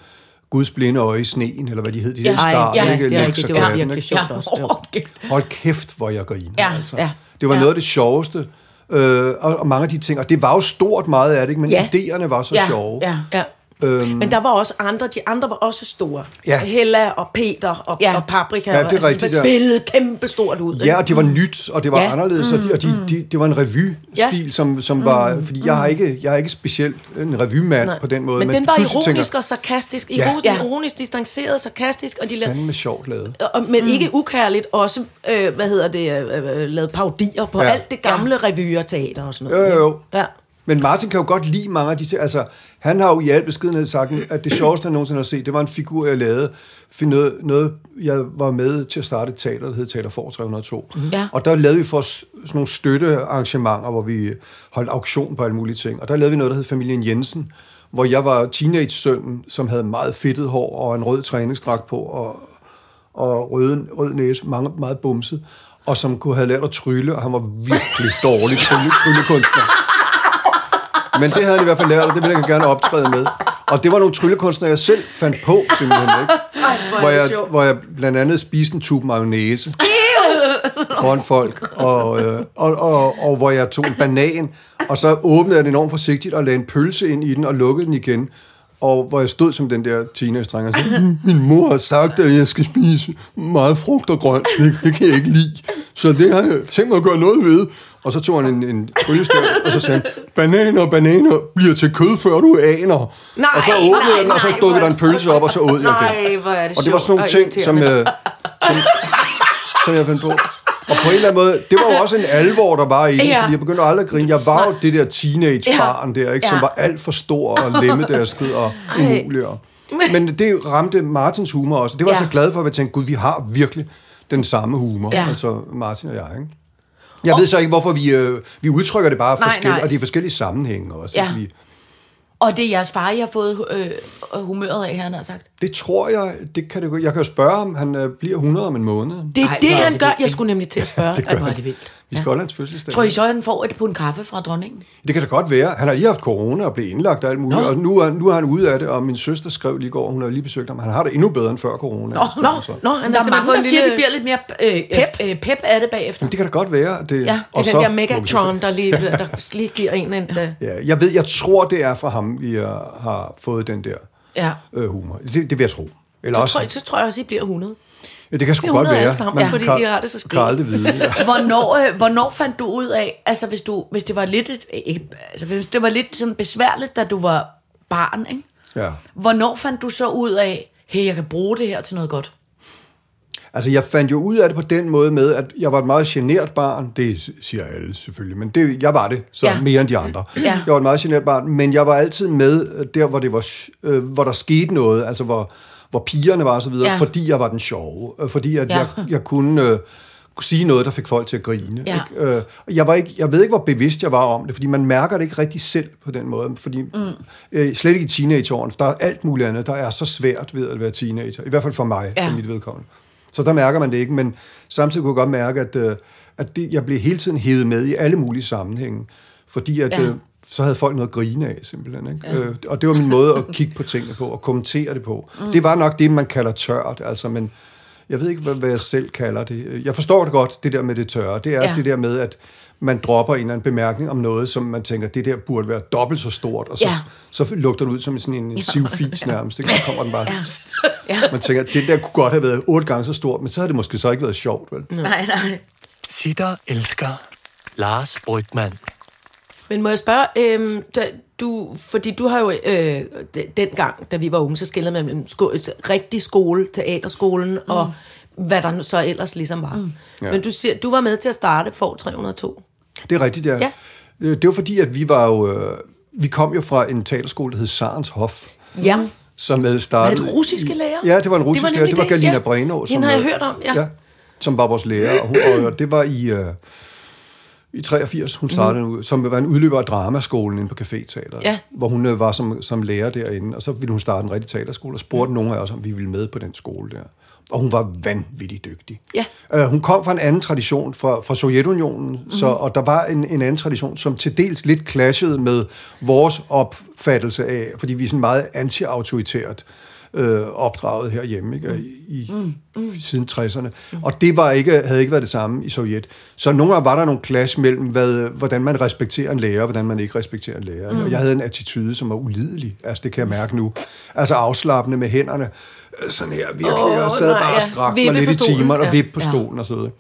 Guds blinde øje i sneen, eller hvad de hed, de Ja, der i starten. ja, ikke? det rigtigt. og Det var virkelig sjovt Ja, også. Det. Hold kæft, hvor jeg griner. Ja, altså. ja. Det var Ja. noget af det sjoveste, øh, og, og mange af de ting, og det var jo stort meget af det, ikke? men Ja. idéerne var så Ja, sjove. ja. Ja. Øhm. Men der var også andre, de andre var også store. Ja. Hella og Peter og, Ja. ja. og Paprika. Ja, det er altså, rigtigt, de ja. var spillet kæmpe stort ud. Ja, og det var nyt, og det var Ja. ja. anderledes, og, de, og de, de, det var en revy-stil, Ja. som, som var... Fordi jeg har ikke, jeg er ikke specielt en revymand på den måde. Men, den var ironisk tænker, og sarkastisk. Ja. Ja. Ja. Ironisk, distanceret, sarkastisk. Og de lavede, fandme sjovt lavet. og, men mm. ikke ukærligt også, øh, hvad hedder det, øh, øh, lavet paudier på Ja. ja. alt det gamle ja. revy og teater og sådan noget. Jo, jo, jo. Ja. Men Martin kan jo godt lide mange af de. Altså, han har jo i al beskedenhed sagt, at det sjoveste, han nogensinde har set, det var en figur, jeg lavede. For noget, noget, jeg var med til at starte et teater, der hed Teater for 302. Ja. Og der lavede vi for sådan nogle støttearrangementer, hvor vi holdt auktion på alle mulige ting. Og der lavede vi noget, der hed Familien Jensen, hvor jeg var teenage-sønnen, som havde meget fedtet hår og en rød træningsdragt på, og, og rød, rød næse, mange, meget bumset, og som kunne have lært at trylle, og han var virkelig dårlig trylle, tryllekunstner. Men det havde han i hvert fald lært, og det ville jeg gerne optræde med. Og det var nogle tryllekunstnere, jeg selv fandt på, simpelthen. Ikke? hvor, jeg, hvor jeg blandt andet spiste en tube mayonnaise foran folk, og, øh, og, og, og hvor jeg tog en banan, og så åbnede jeg den enormt forsigtigt og lagde en pølse ind i den og lukkede den igen. Og hvor jeg stod som den der teenage-dreng og sagde, "Mm, min mor har sagt, at jeg skal spise meget frugt og grønt. Det, det kan jeg ikke lide. Så det har jeg tænkt mig at gøre noget ved. Og så tog han en, en tryllestav, og så sagde han, bananer og bananer bliver til kød, før du aner. Nej, og så åbnede nej, jeg den, og så nej, dukkede der en pølse op, og så åd jeg Nej, den. hvor er det Og det var sådan nogle sjovt ting, som, øh, som, som jeg fandt på. Og på en eller anden måde, det var jo også en alvor, der var i det, Ja. fordi jeg begyndte aldrig at grine. Jeg var jo det der teenage-barn der, ikke, som var alt for stor og lemmedærsket og umulig. og- Men det ramte Martins humor også. Det var jeg Ja. så glad for, at jeg tænkte, gud, vi har virkelig den samme humor. Ja. Altså Martin og jeg, ikke? Jeg ved så ikke, hvorfor vi, øh, vi udtrykker det bare Nej, forskelligt, nej. og det er forskellige sammenhænge også. Ja. Vi, Og det er jeres far, I har fået øh, humøret af, han har sagt. Det tror jeg, det kan det, gå- jeg kan jo spørge ham, han øh, bliver 100 om en måned. Det er Ej, det, er han det gør. Jeg skulle nemlig til at spørge. Det hvor er det vildt. Vi skal holde hans fødselsdag. Tror I så, at han får et på en kaffe fra dronningen? Det kan da godt være. Han har lige haft corona og blevet indlagt og alt muligt, Nå. og nu er, nu er han ude af det, og min søster skrev lige går, hun har lige besøgt ham, han har det endnu bedre end før corona. Nå, Nå, nå, han Der er mange, der en siger, at det lille- bliver lidt mere øh, Pep. pep. Øh, pep af det bagefter. Det kan da godt være. Det, Ja, og Det er så den der så Megatron, der lige, der lige giver en en... øh, Ja, jeg ved, jeg tror, det er fra ham, vi har, har fået den der Ja. øh, humor. Det, det vil jeg tro. Eller Så også, tror, jeg, så tror jeg også, I bliver 100. ja, det kan sgu godt 100 være. sammen, Man fordi kan- de har det så kan skægt. aldrig vide. Ja. Hvornår, øh, hvornår fandt du ud af, altså hvis, du, hvis det var lidt, et, ikke, altså hvis det var lidt sådan besværligt, da du var barn, ikke? Ja. Hvornår fandt du så ud af, hey, jeg kan bruge det her til noget godt? Altså, jeg fandt jo ud af det på den måde med, at jeg var et meget genert barn. Det siger alle selvfølgelig, men det, jeg var det, så Ja. mere end de andre. Ja. Jeg var et meget genert barn, men jeg var altid med der, hvor, det var, øh, hvor der skete noget, altså hvor, hvor pigerne var og så videre, Ja. fordi jeg var den sjove. Øh, Fordi at Ja. jeg, jeg kunne... Øh, sige noget, der fik folk til at grine. Ja. Ikke? Øh, jeg, var ikke, jeg ved ikke, hvor bevidst jeg var om det, fordi man mærker det ikke rigtig selv på den måde. Fordi, mm. øh, slet ikke i teenageårene, for der er alt muligt andet, der er så svært ved at være teenager. I hvert fald for mig, Ja. for mit vedkommende. Så der mærker man det ikke, men samtidig kunne jeg godt mærke, at, øh, at det, jeg blev hele tiden hævet med i alle mulige sammenhænge. Fordi at, Ja. øh, så havde folk noget at grine af, simpelthen. Ikke? Ja. Øh, og det var min måde at kigge på tingene på, og kommentere det på. Mm. Det var nok det, man kalder tørt, altså, men jeg ved ikke, hvad, hvad jeg selv kalder det. Jeg forstår det godt, det der med det tørre. Det er Ja. ja. det der med, at man dropper en eller anden bemærkning om noget, som man tænker, det der burde være dobbelt så stort, og så, Ja. så lugter det ud som sådan en, en sivfis nærmest. Ikke? Så kommer den bare... Ja. Man tænker, det der kunne godt have været otte gange så stort, men så havde det måske så ikke været sjovt, vel? Nej, nej. Sitter elsker Lars Brygman. Men må jeg spørge, øhm, da, du, fordi du har jo øh, de- dengang, da vi var unge, så skillede man mellem sko- rigtig skole, teaterskolen, mm. og hvad der så ellers ligesom var. Mm. Ja. Men du siger, du var med til at starte for 302. Det er rigtigt, ja. Ja. Øh, Det var fordi, at vi var jo... Øh, vi kom jo fra en teaterskole, der hed Sarens Hof, Ja. som havde Var startet... det russiske lærer? Ja, det var en russisk lærer. nemlig Det var Galina ja. Breno. Hende har jeg øh, hørt om, ja. ja. Som var vores lærer. Og, hun, og det var i, øh, i 83, hun startede mm. ud, som var en udløber af dramaskolen inde på Café-teateret. Ja. Hvor hun øh, var som, som lærer derinde. Og så ville hun starte en rigtig teaterskole, og spurgte mm. nogle af os, om vi ville med på den skole der. Og hun var vanvittigt dygtig. Ja. Uh, hun kom fra en anden tradition, fra, fra Sovjetunionen, mm. så, og der var en, en anden tradition, som til dels lidt clashede med vores opfattelse af, fordi vi er sådan meget anti-autoritært øh, opdraget herhjemme ikke? I, mm. Mm. siden 60'erne. Mm. Og det var ikke, havde ikke været det samme i Sovjet. Så nogle gange var der nogle clash mellem, hvad, hvordan man respekterer en lærer, og hvordan man ikke respekterer en lærer. Mm. Og jeg havde en attitude, som var ulidelig. Altså, det kan jeg mærke nu. Altså afslappende med hænderne. øh, Sådan her, virkelig. Oh, og sad nej, bare ja. og strak Vippe mig lidt i timerne, og Ja. vippe på stolen og så videre.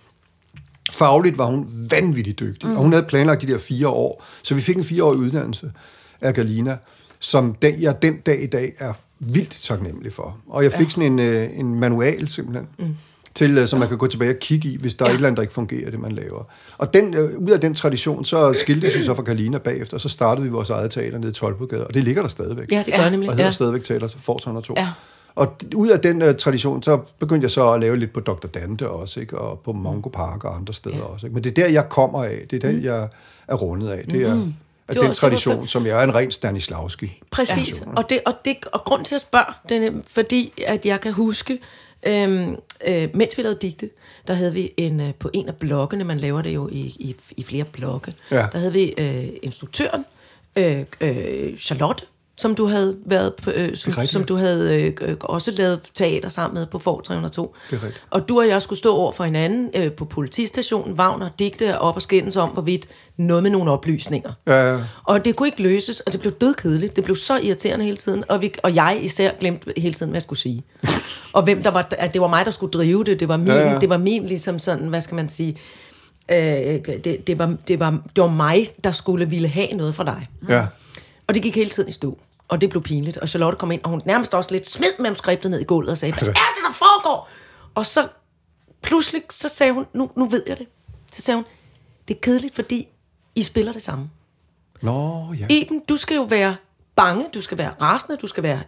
Fagligt var hun vanvittigt dygtig, mm. og hun havde planlagt de der fire år. Så vi fik en fireårig uddannelse af Galina, som den, jeg den dag i dag er vildt taknemmelig for. Og jeg fik ja. sådan en, øh, en manual simpelthen, mm. til, øh, som man kan gå tilbage og kigge i, hvis der ja. er et eller andet, der ikke fungerer, det man laver. Og den, øh, ud af den tradition, så skiltes vi så fra Galina bagefter, og så startede vi vores eget teater nede i Tolbogade, og det ligger der stadigvæk. Ja, det gør Ja. nemlig. Og hedder Ja. stadigvæk Teater Fortuna 2. Ja. Og ud af den uh, tradition, så begyndte jeg så at lave lidt på Dr. Dante også, ikke? og på Mongo Park og andre steder ja. også. Ikke? Men det er der, jeg kommer af. Det er der, jeg er rundet af. Det er, mm. Af Det den var- tradition, som jeg er en ren Stanislavski. Præcis, og, det, og, det, og grund til at spørge, den er, fordi at jeg kan huske, øhm, øh, mens vi lavede digte, der havde vi en, øh, på en af bloggene, man laver det jo i, i, i flere blogge, Ja. der havde vi øh, instruktøren, øh, øh, Charlotte, som du havde været på, øh, som, rigtigt, som du havde øh, øh, også lavet teater sammen med på For 302. Det er rigtigt. Og du og jeg skulle stå over for hinanden øh, på politistationen, Wagner, digte op og skændes om, hvorvidt noget med nogle oplysninger. Ja, ja. Og det kunne ikke løses, og det blev dødkedeligt. Det blev så irriterende hele tiden. Og, vi, og jeg især glemte hele tiden, hvad jeg skulle sige. og hvem der var, at det var mig, der skulle drive det. Det var min, ja. ja. Det var min ligesom sådan, hvad skal man sige... Øh, det, det, var, det, var, det var mig, der skulle ville have noget fra dig. ja. Og det gik hele tiden i stå. Og det blev pinligt. Og Charlotte kom ind, og hun nærmest også lidt smed manuskriptet ned i gulvet og sagde, hvad er det, der foregår? Og så pludselig, så sagde hun, nu, nu ved jeg det. Så sagde hun, det er kedeligt, fordi I spiller det samme. Nå, ja. Iben, du skal jo være bange, du skal være rasende, du skal være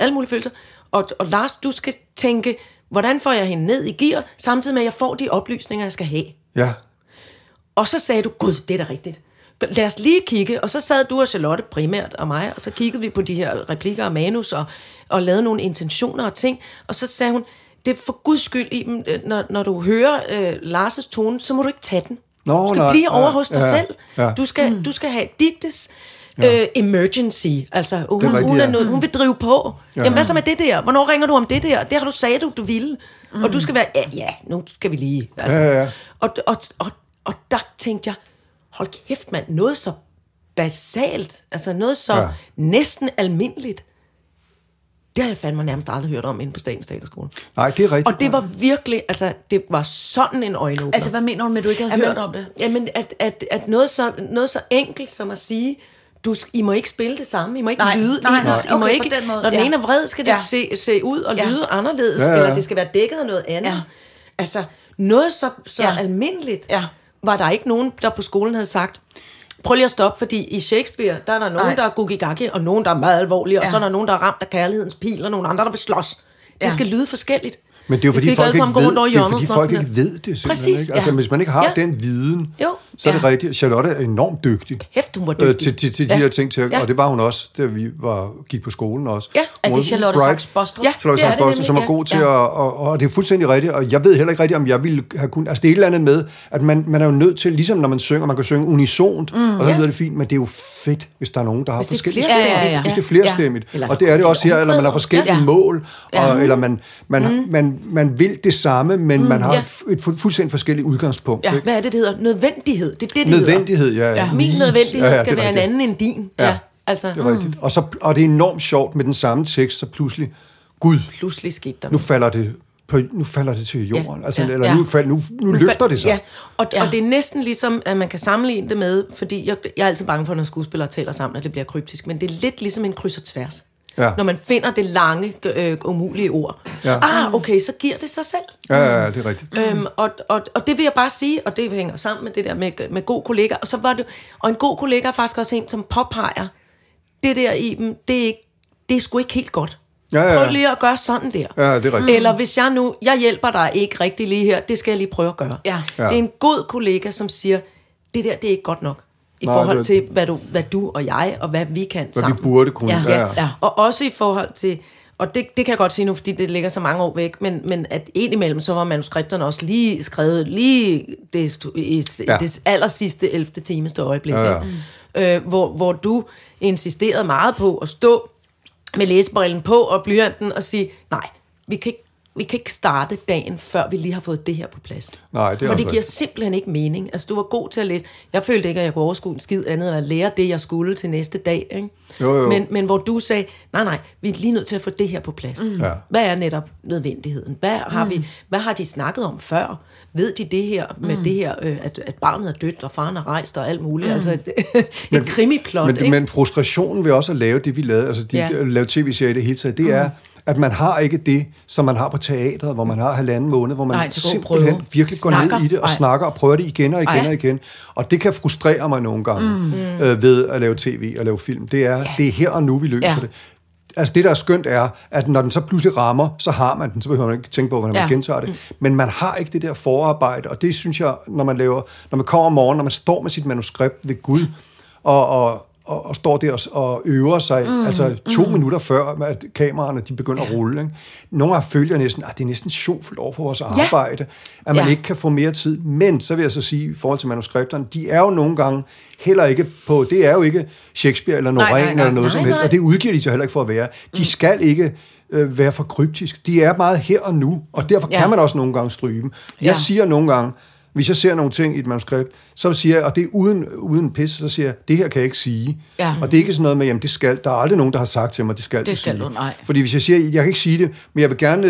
alle mulige følelser. Og, og Lars, du skal tænke, hvordan får jeg hende ned i gear, samtidig med, at jeg får de oplysninger, jeg skal have. Ja. Og så sagde du, gud, det er da rigtigt. Lad os lige kigge, og så sad du og Charlotte primært og mig, og så kiggede vi på de her replikker og manus, og, og lavede nogle intentioner og ting, og så sagde hun, det er for guds skyld, Iben, øh, når, når du hører øh, Lars' tone, så må du ikke tage den. Nå, du skal nej, blive over ja, hos dig ja, selv. ja. Du, skal, mm. du skal have digtes øh, emergency. Altså, hun, rigtigt, hun, er ja. noget, hun vil drive på. Ja. Jamen, hvad så med det der? Hvornår ringer du om det der? Det har du sagt, du, du ville. Mm. Og du skal være, ja, ja, nu skal vi lige. Altså. Ja, ja, ja. Og, og, og, og der tænkte jeg, hold kæft mand, noget så basalt, altså noget så Ja. næsten almindeligt, det har jeg fandme nærmest aldrig hørt om inde på Statens Teaterskole. Nej, det er rigtigt. Og det var virkelig, altså det var sådan en øjenåbner. Altså, hvad mener du med, at du ikke havde Jamen, hørt om det? Jamen, at, at, at noget, så, noget så enkelt som at sige, du, I må ikke spille det samme, I må ikke Nej, lyde nej, ens, nej, I må okay, ikke, på den måde, når den ja. ene er vred, skal det Ja. se, se ud og Ja. lyde anderledes, Ja, ja. eller det skal være dækket af noget andet. Ja. Altså, noget så, så Ja. almindeligt, Ja. Var der ikke nogen, der på skolen havde sagt, prøv lige at stoppe, fordi i Shakespeare, der er der nogen, Nej. der er gugigaki, og nogen, der er meget alvorlige, og Ja. så er der nogen, der er ramt af kærlighedens pil, og nogen andre, der vil slås. Det Ja. skal lyde forskelligt. Men det er jo fordi, folk ikke, ved, det er, fordi folk ikke ved det simpelthen. Præcis, ikke? Altså, ja. hvis man ikke har Ja. den viden, Jo, så er det ja. rigtigt. Charlotte er enormt dygtig. Kæft, hun var øh, dygtig. til, til, til de Ja. her ting, til, Ja. og det var hun også, da vi var, gik på skolen også. Ja. Er Hun det Charlotte bright. Sachs Bostrup? Ja. Charlotte er Sachs Bostrup, som er god til at, og, og det er fuldstændig rigtigt, og jeg ved heller ikke rigtigt, om jeg ville have kun, altså det er et eller andet med, at man, man er jo nødt til, ligesom når man synger, man kan synge unisont, mm, og så lyder det fint, men det er jo fedt, hvis der er nogen, der har er forskellige stemmer. Hvis det er flerstemmigt. Og det er det også her, eller man har forskellige mål, eller man, man, vil det samme, men man har ja. et, fu- et fu- fuldstændig forskelligt udgangspunkt. Ja, ikke? hvad er det, det hedder? Nødvendighed. Det er det, det Nødvendighed, ja. hedder. ja. Min Needs. nødvendighed Ja, ja, skal være en rigtigt. anden end din. Ja. Ja. Altså, Det er rigtigt. Og, så, og det er enormt sjovt med den samme tekst, så pludselig, gud, pludselig skete der nu falder det, på, nu falder det til jorden. Ja, Altså, ja, eller ja. nu, fald, nu, nu, Nu løfter fa- det sig. Ja, og, ja. Ja. og det er næsten ligesom, at man kan sammenligne det med, fordi jeg, jeg er altid bange for, når skuespillere taler sammen, at det bliver kryptisk, men det er lidt ligesom en kryds og tværs. Ja. Når man finder det lange, øh, umulige ord. Ja. Ah, okay, så giver det sig selv. Ja, ja, ja, det er rigtigt. Øhm, og, og, og det vil jeg bare sige, og det hænger sammen med det der med, med god kollega. Og, så var det, og en god kollega er faktisk også en, som påpeger, det der i dem, det er, ikke, det er sgu ikke helt godt. Ja, ja, ja. Prøv lige at gøre sådan der. Ja, det er rigtigt. Eller hvis jeg nu, jeg hjælper dig ikke rigtig lige her, det skal jeg lige prøve at gøre. Ja. Ja. Det er en god kollega, som siger, det der, det er ikke godt nok. I Nej, forhold det- til, hvad du, hvad du og jeg, og hvad vi kan Hvad sammen. vi burde kunne. Ja, Ja, ja. Og også i forhold til, og det, det kan jeg godt sige nu, fordi det ligger så mange år væk, men, men at indimellem, så var manuskripterne også lige skrevet lige det, i Ja. det aller sidste 11. timeste øjeblik. Ja, Ja. Øh, hvor, hvor du insisterede meget på at stå med læsebrillen på og blyanten og sige, nej, vi kan ikke vi kan ikke starte dagen, før vi lige har fået det her på plads. Nej, det er For det giver rigtigt. simpelthen ikke mening. Altså, du var god til at læse. Jeg følte ikke, at jeg kunne overskue en skid andet, end at lære det, jeg skulle til næste dag. Ikke? Jo, jo. Men, men hvor du sagde, nej, nej, vi er lige nødt til at få det her på plads. Mm. Ja. Hvad er netop nødvendigheden? Hvad har, vi, hvad har de snakket om før? Ved de det her med det her, øh, at, at barnet er dødt, og faren er rejst, og alt muligt? Mm. Altså et, et krimiplot, Men, ikke? men frustrationen ved også at lave det, vi lavede, altså de, Ja. lave tv-serier i det hele taget, det er, at man har ikke det, som man har på teatret, hvor man har halvanden måned, hvor man Nej, simpelthen prøve. virkelig går Snakker. ned i det og Ej. snakker og prøver det igen og igen Ej. og igen. Og det kan frustrere mig nogle gange mm. øh, ved at lave tv og lave film. Det er, det er her og nu, vi løser Ja. det. Altså det, der er skønt, er, at når den så pludselig rammer, så har man den, så behøver man ikke tænke på, hvordan man Ja. gentager det. Men man har ikke det der forarbejde, og det synes jeg, når man laver, når man kommer om morgenen, når man står med sit manuskript ved Gud, og, og, og, og står der og, og øver sig, mm, altså to mm. minutter før, at kameraerne de begynder at rulle. Ikke? Nogle føler jeg næsten, at det er næsten sjovt over for vores arbejde, at man Ja. ikke kan få mere tid. Men så vil jeg så sige, i forhold til manuskripterne, de er jo nogle gange heller ikke på, det er jo ikke Shakespeare eller nej, eller noget nej, som helst, nej. og det udgiver de sig heller ikke for at være. De skal ikke øh, være for kryptisk. De er meget her og nu, og derfor Ja. kan man også nogle gange stryge dem. Jeg Ja. siger nogle gange, hvis jeg ser nogle ting i et manuskript, så siger jeg, og det er uden, uden pis, så siger jeg, det her kan jeg ikke sige. Ja. Og det er ikke sådan noget med, jamen det skal, der er aldrig nogen, der har sagt til mig, det skal Det skal sige. du, nej. Fordi hvis jeg siger, jeg kan ikke sige det, men jeg vil gerne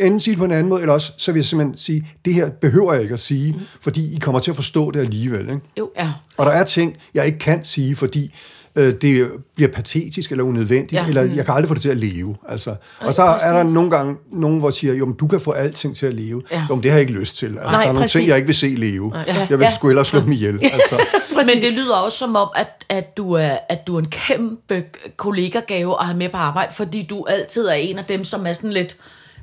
enten sige det på en anden måde, eller også, så vil jeg simpelthen sige, det her behøver jeg ikke at sige, Mm. fordi I kommer til at forstå det alligevel. Ikke? Jo. Ja. Og der er ting, jeg ikke kan sige, fordi øh, det bliver patetisk eller unødvendigt, ja. Eller jeg kan aldrig få det til at leve. Altså. Og så er der nogle gange nogen, hvor siger, jo, men du kan få alting til at leve. Ja. Jo, men det har jeg ikke lyst til. Altså, Nej, der er nogle præcis. ting, jeg ikke vil se leve. Ja. Jeg vil Ja. sgu ellers slå dem ihjel. Altså. Men det lyder også som om, at, at, du er, at du er en kæmpe kollegagave at have med på arbejde, fordi du altid er en af dem, som er sådan lidt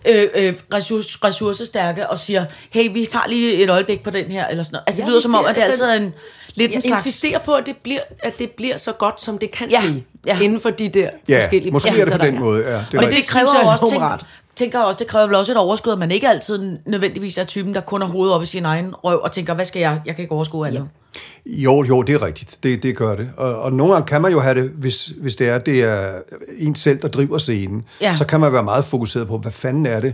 øh, øh, ressource, ressourcestærke og siger, hey, vi tager lige et øjeblik på den her, eller sådan noget. Altså, det Ja, lyder vi som om, at det altid er en lidt en Jeg slags... insisterer på, at det, bliver, at det bliver så godt, som det kan Ja, blive, ja. inden for de der Ja, forskellige måske er det på der den måde. Ja, det Og det synes kræver jo også, tænker, tænker også, det kræver vel også et overskud, at man ikke altid nødvendigvis er typen, der kun har hovedet op i sin egen røv og tænker, hvad skal jeg? Jeg kan ikke overskue andet. Jo, jo, det er rigtigt. Det, det gør det. Og, og nogle gange kan man jo have det, hvis, hvis det er, det er en selv, der driver scenen. Ja. Så kan man være meget fokuseret på, hvad fanden er det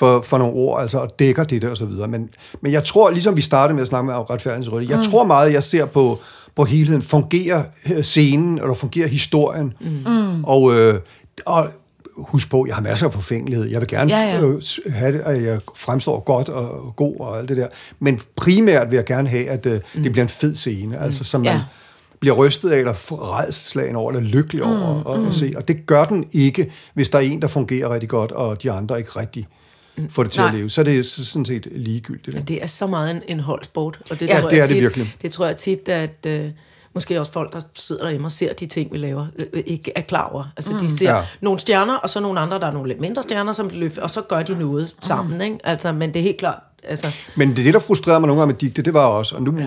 for, for nogle ord, altså og dækker det der og så videre. Men, men jeg tror, ligesom vi startede med at snakke med retfærdighedsrød, jeg tror meget, jeg ser på, på helheden. Fungerer øh, scenen, eller fungerer historien? Mm. Og, øh, og husk på, jeg har masser af forfængelighed. Jeg vil gerne Ja, ja. Øh, have det, at jeg fremstår godt og god og alt det der. Men primært vil jeg gerne have, at øh, det bliver en fed scene, altså som man Ja. bliver rystet af, eller rædselslagen over, eller lykkelig over mm, at, at se. Og det gør den ikke, hvis der er en, der fungerer rigtig godt, og de andre ikke rigtig får det til Nej. at leve. Så er det sådan set ligegyldigt. Ja, det er så meget en, en holdsport, og det, Ja, tror det jeg er det tit, virkelig. Det tror jeg tit, at... Øh, måske også folk, der sidder derhjemme og ser de ting, vi laver, øh, øh, ikke er klar over. Altså, de ser Ja. nogle stjerner, og så nogle andre, der er nogle lidt mindre stjerner, som løfter, og så gør de noget sammen, ikke? Altså, men det er helt klart, altså... Men det, er det, der frustrerede mig nogle gange med Digte, det var også, og nu ja.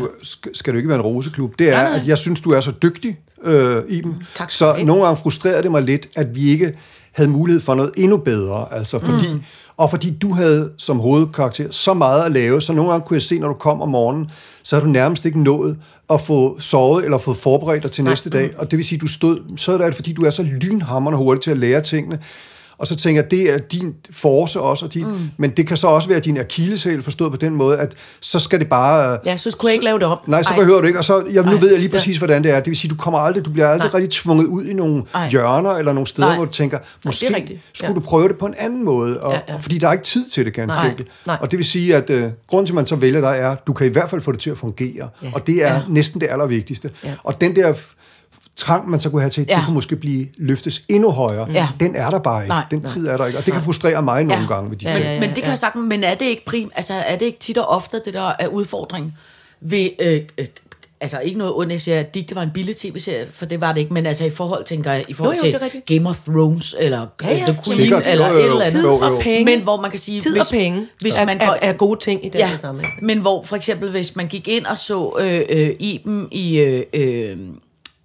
skal du ikke være en roseklub, det er, Nej, nej. at jeg synes, du er så dygtig øh, i dem. Tak skal du så nogle gange frustrerede det mig lidt, at vi ikke havde mulighed for noget endnu bedre. Altså, fordi, mm. Og fordi du havde som hovedkarakter så meget at lave, så nogle gange kunne jeg se, når du kom om morgenen, så har du nærmest ikke nået at få sovet eller fået forberedt dig til næste dag. Og det vil sige, du stod, så er det fordi, du er så lynhammerende hurtig til at lære tingene. Og så tænker det er din force også, og din, mm. men det kan så også være din akilleshæl, forstået på den måde, at så skal det bare... Ja, så skulle jeg ikke lave det om. Nej, så Ej. behøver du ikke. Og så, jeg, nu Ej, ved jeg lige ja. præcis, hvordan det er. Det vil sige, du kommer aldrig, du bliver aldrig Nej. rigtig tvunget ud i nogle Ej. hjørner, eller nogle steder, Nej. hvor du tænker, måske er rigtigt. skulle Ja. du prøve det på en anden måde. Og, Ja, ja. Fordi der er ikke tid til det, ganske Nej, enkelt. nej. Og det vil sige, at øh, grunden til, at man så vælger dig, er, at du kan i hvert fald få det til at fungere. Ja. Og det er Ja. næsten det allervigtigste. Ja. Og den der trang, man så kunne have til, ja. Ja. det kunne måske blive løftes endnu højere. Ja. Den er der bare ikke. Nej. den tid er der ikke. Og det kan frustrere mig nogle Ja. gange ved de Ja, ting. ja, ja. Men det kan jeg sagtens, men er det ikke prim, altså er det ikke tit og ofte det der er udfordring ved, øh, øh, altså ikke noget ondt, jeg siger, at Digte var en billig tv-serie, for det var det ikke, men altså i forhold, tænker jeg, i forhold Jo, jo, det er til. Game of Thrones, eller Ja, ja, ja. ja. The Queen, Sikkert. eller Jo, jo, et jo. eller andet. Tid og penge. Men hvor man kan sige, Tid hvis, og penge hvis er, man er, går, er gode ting i den ja, her sammenhæng. men hvor for eksempel, hvis man gik ind og så øh, øh, Iben i øh, øh,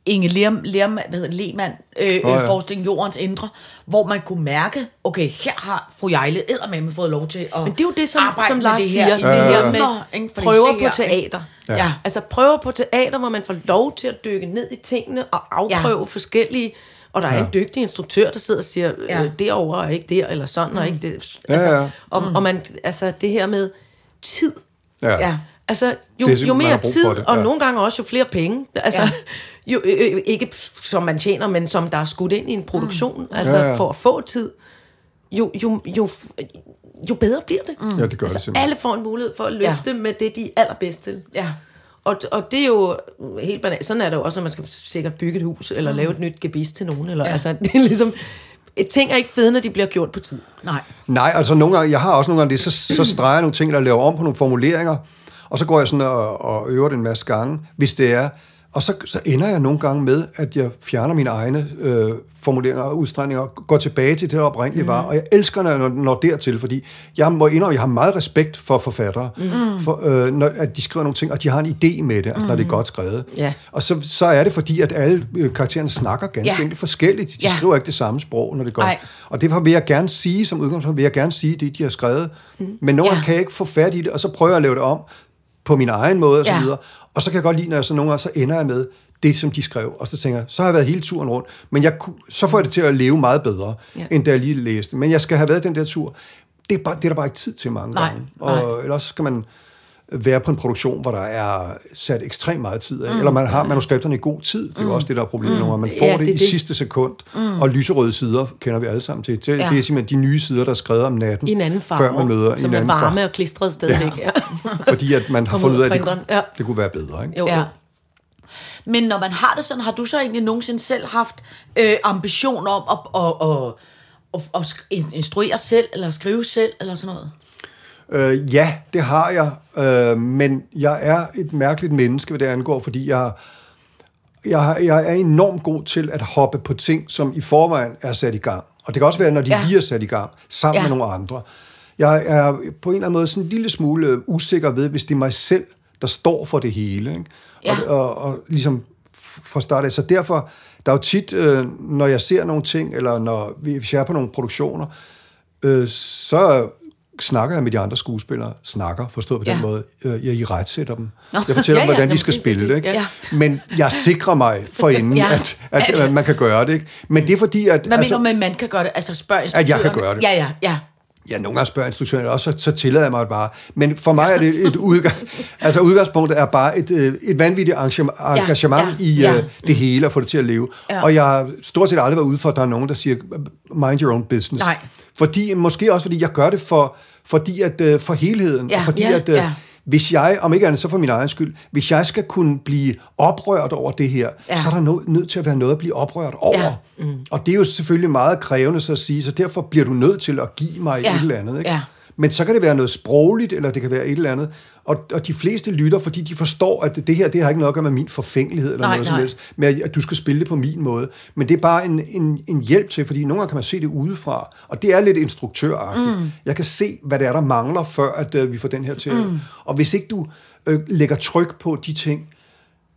Inge Lerm, Lerm, hvad hedder Lehmann, øh, Nå, oh, ja. ja. forskning Jordens Indre, hvor man kunne mærke, okay, her har fru Jejle eddermame fået lov til at Men det er jo det, som, arbejde som med Lars det siger her, i i det her Nå, med det prøver på teater. Ja. ja. Altså prøver på teater, hvor man får lov til at dykke ned i tingene og afprøve ja. forskellige... Og der er ja. en dygtig instruktør, der sidder og siger, ja. Ja. øh, derovre er ikke der, eller sådan, mm. og ikke det. Altså, Ja, ja. Og, og man, altså det her med tid. Ja. Ja. Altså, jo, Det jo mere tid, det, og ja. nogle gange også jo flere penge. Altså, Ja. jo, øh, ikke som man tjener, men som der er skudt ind i en produktion, mm. altså Ja, ja. for at få tid, jo, jo, jo, jo bedre bliver det. Mm. Ja, det gør det Altså, simpelthen. alle får en mulighed for at løfte ja. med det, de er allerbedst til. Ja. Og, og det er jo helt banalt. Sådan er det jo også, når man skal sikkert bygge et hus, eller mm. lave et nyt gebis til nogen. Eller. Ja. altså, det er ligesom, ting er ikke fede, når de bliver gjort på tid. Nej. Nej, altså nogle gange, jeg har også nogle gange det, så, så streger jeg nogle ting, eller laver om på nogle formuleringer, og så går jeg sådan og, og øver det en masse gange, hvis det er. Og så, så ender jeg nogle gange med, at jeg fjerner mine egne øh, formuleringer og udstregninger, og går tilbage til det, der oprindeligt mm. var. Og jeg elsker, når jeg når, når dertil, fordi jeg må indrømme, jeg har meget respekt for forfattere, mm. for, øh, når, at de skriver nogle ting, og de har en idé med det, altså når det er godt skrevet. Ja. Og så, så er det fordi, at alle øh, karaktererne snakker ganske Ja. enkelt forskelligt. De Ja. skriver ikke det samme sprog, når det går. Nej. Og derfor vil jeg gerne sige, som udgangspunkt, vil jeg gerne sige det, de har skrevet. Mm. Men Ja. gange kan jeg ikke få fat i det, og så prøver jeg at lave det om på min egen måde, og så Ja. videre. Og så kan jeg godt lide, når jeg så nogle gange, så ender jeg med det, som de skrev. Og så tænker jeg, så har jeg været hele turen rundt. Men jeg, så får jeg det til at leve meget bedre, Ja. end da jeg lige læste. Men jeg skal have været den der tur. Det er, bare, det er der bare ikke tid til mange Nej, gange. Og ellers skal man være på en produktion, hvor der er sat ekstremt meget tid af. Mm. Eller man har manuskripterne i god tid. Det er jo også det, der er problemet, mm. når man får Ja, det, det i det. sidste sekund. Mm. Og lyserøde sider kender vi alle sammen til. Det, ja. Det er simpelthen de nye sider, der er skrevet om natten, I en anden farve, før man møder som en er anden varme farve. og klistret stadigvæk. Ja. Fordi at man har fundet ud af at det, kunne, ja. det kunne være bedre. Ikke? Jo, Ja. Men når man har det sådan, har du så egentlig nogensinde selv haft øh, ambition om at, at, at, at, at instruere selv, eller skrive selv, eller sådan noget? Øh, ja, det har jeg, øh, men jeg er et mærkeligt menneske, hvad det angår, fordi jeg, jeg, jeg er enormt god til at hoppe på ting, som i forvejen er sat i gang. Og det kan også være, når de ja. Lige er sat i gang, sammen Ja. med nogle andre. Jeg er på en eller anden måde sådan en lille smule øh, usikker ved, hvis det er mig selv, der står for det hele. Ikke? Ja. Og, og, og ligesom fra start af. Så derfor, der er jo tit, øh, når jeg ser nogle ting, eller når vi- hvis jeg er på nogle produktioner, øh, så snakker jeg med de andre skuespillere. Snakker, forstået på den Ja. måde. Øh, jeg i retsætter dem. Nå. Jeg fortæller Ja, dem, ja, hvordan de skal spille det. Ikke? Ja. Men jeg sikrer mig for inden, Ja. at, at, at man kan gøre det. Ikke? Men det er fordi, at... Hvad altså, mener at man kan gøre det? Altså spørg jeg kan gøre det. Ja, ja, ja. Ja, nogle gange spørger instruktøren også, så, så tillader jeg mig det bare. Men for mig er det et udgang, altså udgangspunktet er bare et, øh, et vanvittigt engagement, engagement ja, i ja. øh, det hele og få det til at leve. Ja. Og jeg har stort set aldrig været ude for, at der er nogen, der siger, mind your own business. Nej. Fordi, måske også fordi jeg gør det for, fordi at, øh, for helheden. Ja, og fordi ja, at, øh, ja. hvis jeg, om ikke andet så for min egen skyld, hvis jeg skal kunne blive oprørt over det her, Ja. så er der no, nødt til at være noget at blive oprørt over. Ja. Mm. Og det er jo selvfølgelig meget krævende så at sige, så derfor bliver du nødt til at give mig Ja. et eller andet. Ikke? Ja. Men så kan det være noget sprogligt, eller det kan være et eller andet. Og, og de fleste lytter, fordi de forstår, at det her, det har ikke noget at gøre med min forfængelighed eller Nej, noget som nej. helst, med at, at du skal spille det på min måde. Men det er bare en, en, en hjælp til, fordi nogle gange kan man se det udefra, og det er lidt instruktøragtigt. Mm. Jeg kan se, hvad det er, der mangler, før at øh, vi får den her til. Mm. Og hvis ikke du øh, lægger tryk på de ting,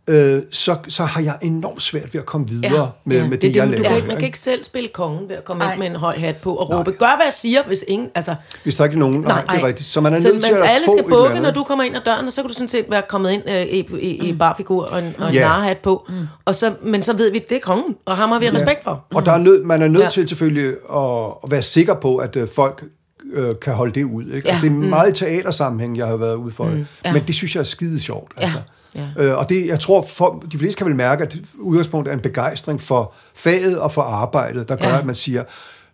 øh, så, så har jeg enormt svært ved at komme videre Ja, ja, med, Ja, med det, det, jeg det, du laver. kan, ikke- her, man kan ikke? selv spille kongen ved at komme Nej. ind med en høj hat på og råbe, gør hvad jeg siger, hvis ingen... Altså, Hvis der ikke er nogen, nej, nej, det er nej. rigtigt. Så man er så nødt til man, at alle få skal bukke, når du kommer ind ad døren, og så kan du sådan set være kommet ind øh, i, i, i barfigur og en, og en Ja. narhat på. Og så, men så ved vi, at det er kongen, og ham har vi respekt for. Og der er nød, man er nødt Ja. ja. til selvfølgelig at, at være sikker på, at øh, folk øh, kan holde det ud. Ikke? Ja. Altså, det er meget i teatersammenhæng, jeg har været ude for det. Ja. Men det synes jeg er skide sjovt. Altså. Ja. Øh, og det, jeg tror, for, de fleste kan vel mærke, at udgangspunktet er en begejstring for faget og for arbejdet, der gør, Ja. at man siger,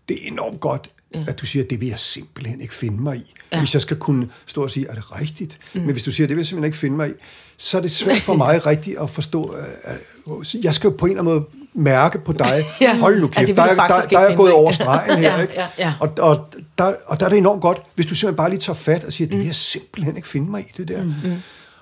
det er enormt godt, at du siger, det vil jeg simpelthen ikke finde mig i. Ja. Hvis jeg skal kunne stå og sige, er det rigtigt? Mm. Men hvis du siger, det vil jeg simpelthen ikke finde mig i, så er det svært for mig rigtigt at forstå. øh, øh, jeg skal jo på en eller anden måde mærke på dig. Ja. Hold nu Ja, kæft, det vil der, er- der, der, ikke er finde gået over stregen her. Ja, ikke? ja, ja. Og, og, der, og der er det enormt godt, hvis du simpelthen bare lige tager fat og siger, det vil jeg simpelthen ikke finde mig i, det der.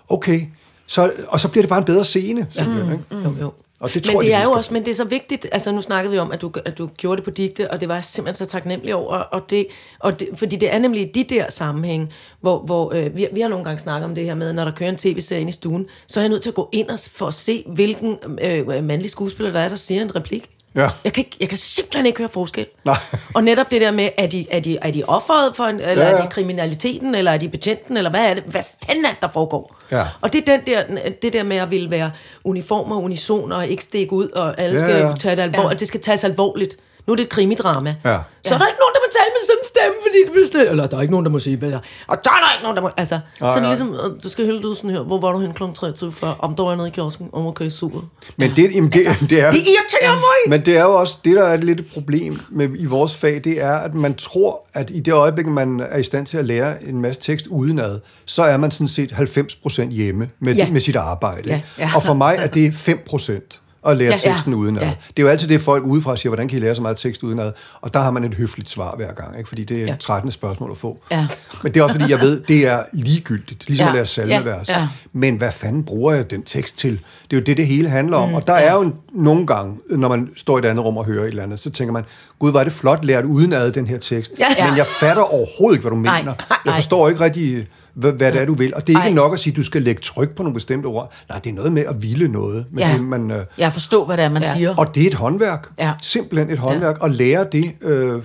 Okay, så, og så bliver det bare en bedre scene. simpelthen, ikke? Jo, jo. Og det men tror jeg, det de er jo også, men det er så vigtigt, altså nu snakkede vi om, at du, at du gjorde det på digte, og det var jeg simpelthen så taknemmelig over, og det, og det, fordi det er nemlig de der sammenhæng, hvor, hvor øh, vi, vi har nogle gange snakket om det her med, når der kører en tv-serie ind i stuen, så er jeg nødt til at gå ind og, for at se, hvilken øh, mandlig skuespiller der er, der siger en replik. Ja. Jeg, kan ikke, jeg kan simpelthen ikke høre forskel. Nej. Og netop det der med, er de, er de, er de offeret for en, eller Ja, ja, er de kriminaliteten, eller er de betjenten, eller hvad er det? Hvad fanden er det, der foregår? Ja. Og det er den der, det der med at ville være uniform og unison, og ikke stikke ud, og alle Ja, skal ja. tage det alvorligt. Ja. Det skal tages alvorligt. Nu er det et krimidrama. Ja. Så er der ikke nogen, der må tale med sådan en stemme, fordi det bliver slet... Eller der er ikke nogen, der må sige, hvad der... Og der er der ikke nogen, der må... Altså, Nej, så er det ligesom, øh, du skal hælde ud sådan her, hvor var du hen kl. 23 før? Om der var jeg nede i kiosken, om okay, super. Men det, jamen, det, det, er, Det irriterer mig! men det er jo også, det der er lidt et problem med, i vores fag, det er, at man tror, at i det øjeblik, man er i stand til at lære en masse tekst udenad, så er man sådan set 90% hjemme med, ja. med sit arbejde. Ja, ja. Og for mig er det 5% at lære Ja, ja, ja. teksten udenad. Ja. Det er jo altid det, folk udefra siger, hvordan kan I lære så meget tekst udenad? Og der har man et høfligt svar hver gang, ikke? fordi det er Ja. et 13. spørgsmål at få. Ja. Men det er også fordi, jeg ved, det er ligegyldigt, ligesom Ja. at lære salmevers. Ja. Ja. Men hvad fanden bruger jeg den tekst til? Det er jo det, det hele handler om. Mm, og der er jo en, nogle gange, når man står i et andet rum og hører et eller andet, så tænker man, gud, var det flot lært udenad, den her tekst. Ja, ja. Men jeg fatter overhovedet ikke, hvad du Nej, mener. nej. Jeg forstår ikke rigtig, hvad, hvad det er, du vil. Og det er ikke Nej. nok at sige, at du skal lægge tryk på nogle bestemte ord. Nej, det er noget med at ville noget. Med Ja. det, man, øh, Jeg forstår, hvad det er, man ja. siger. og det er et håndværk. Ja. Simpelthen et håndværk. Og lære det, øh,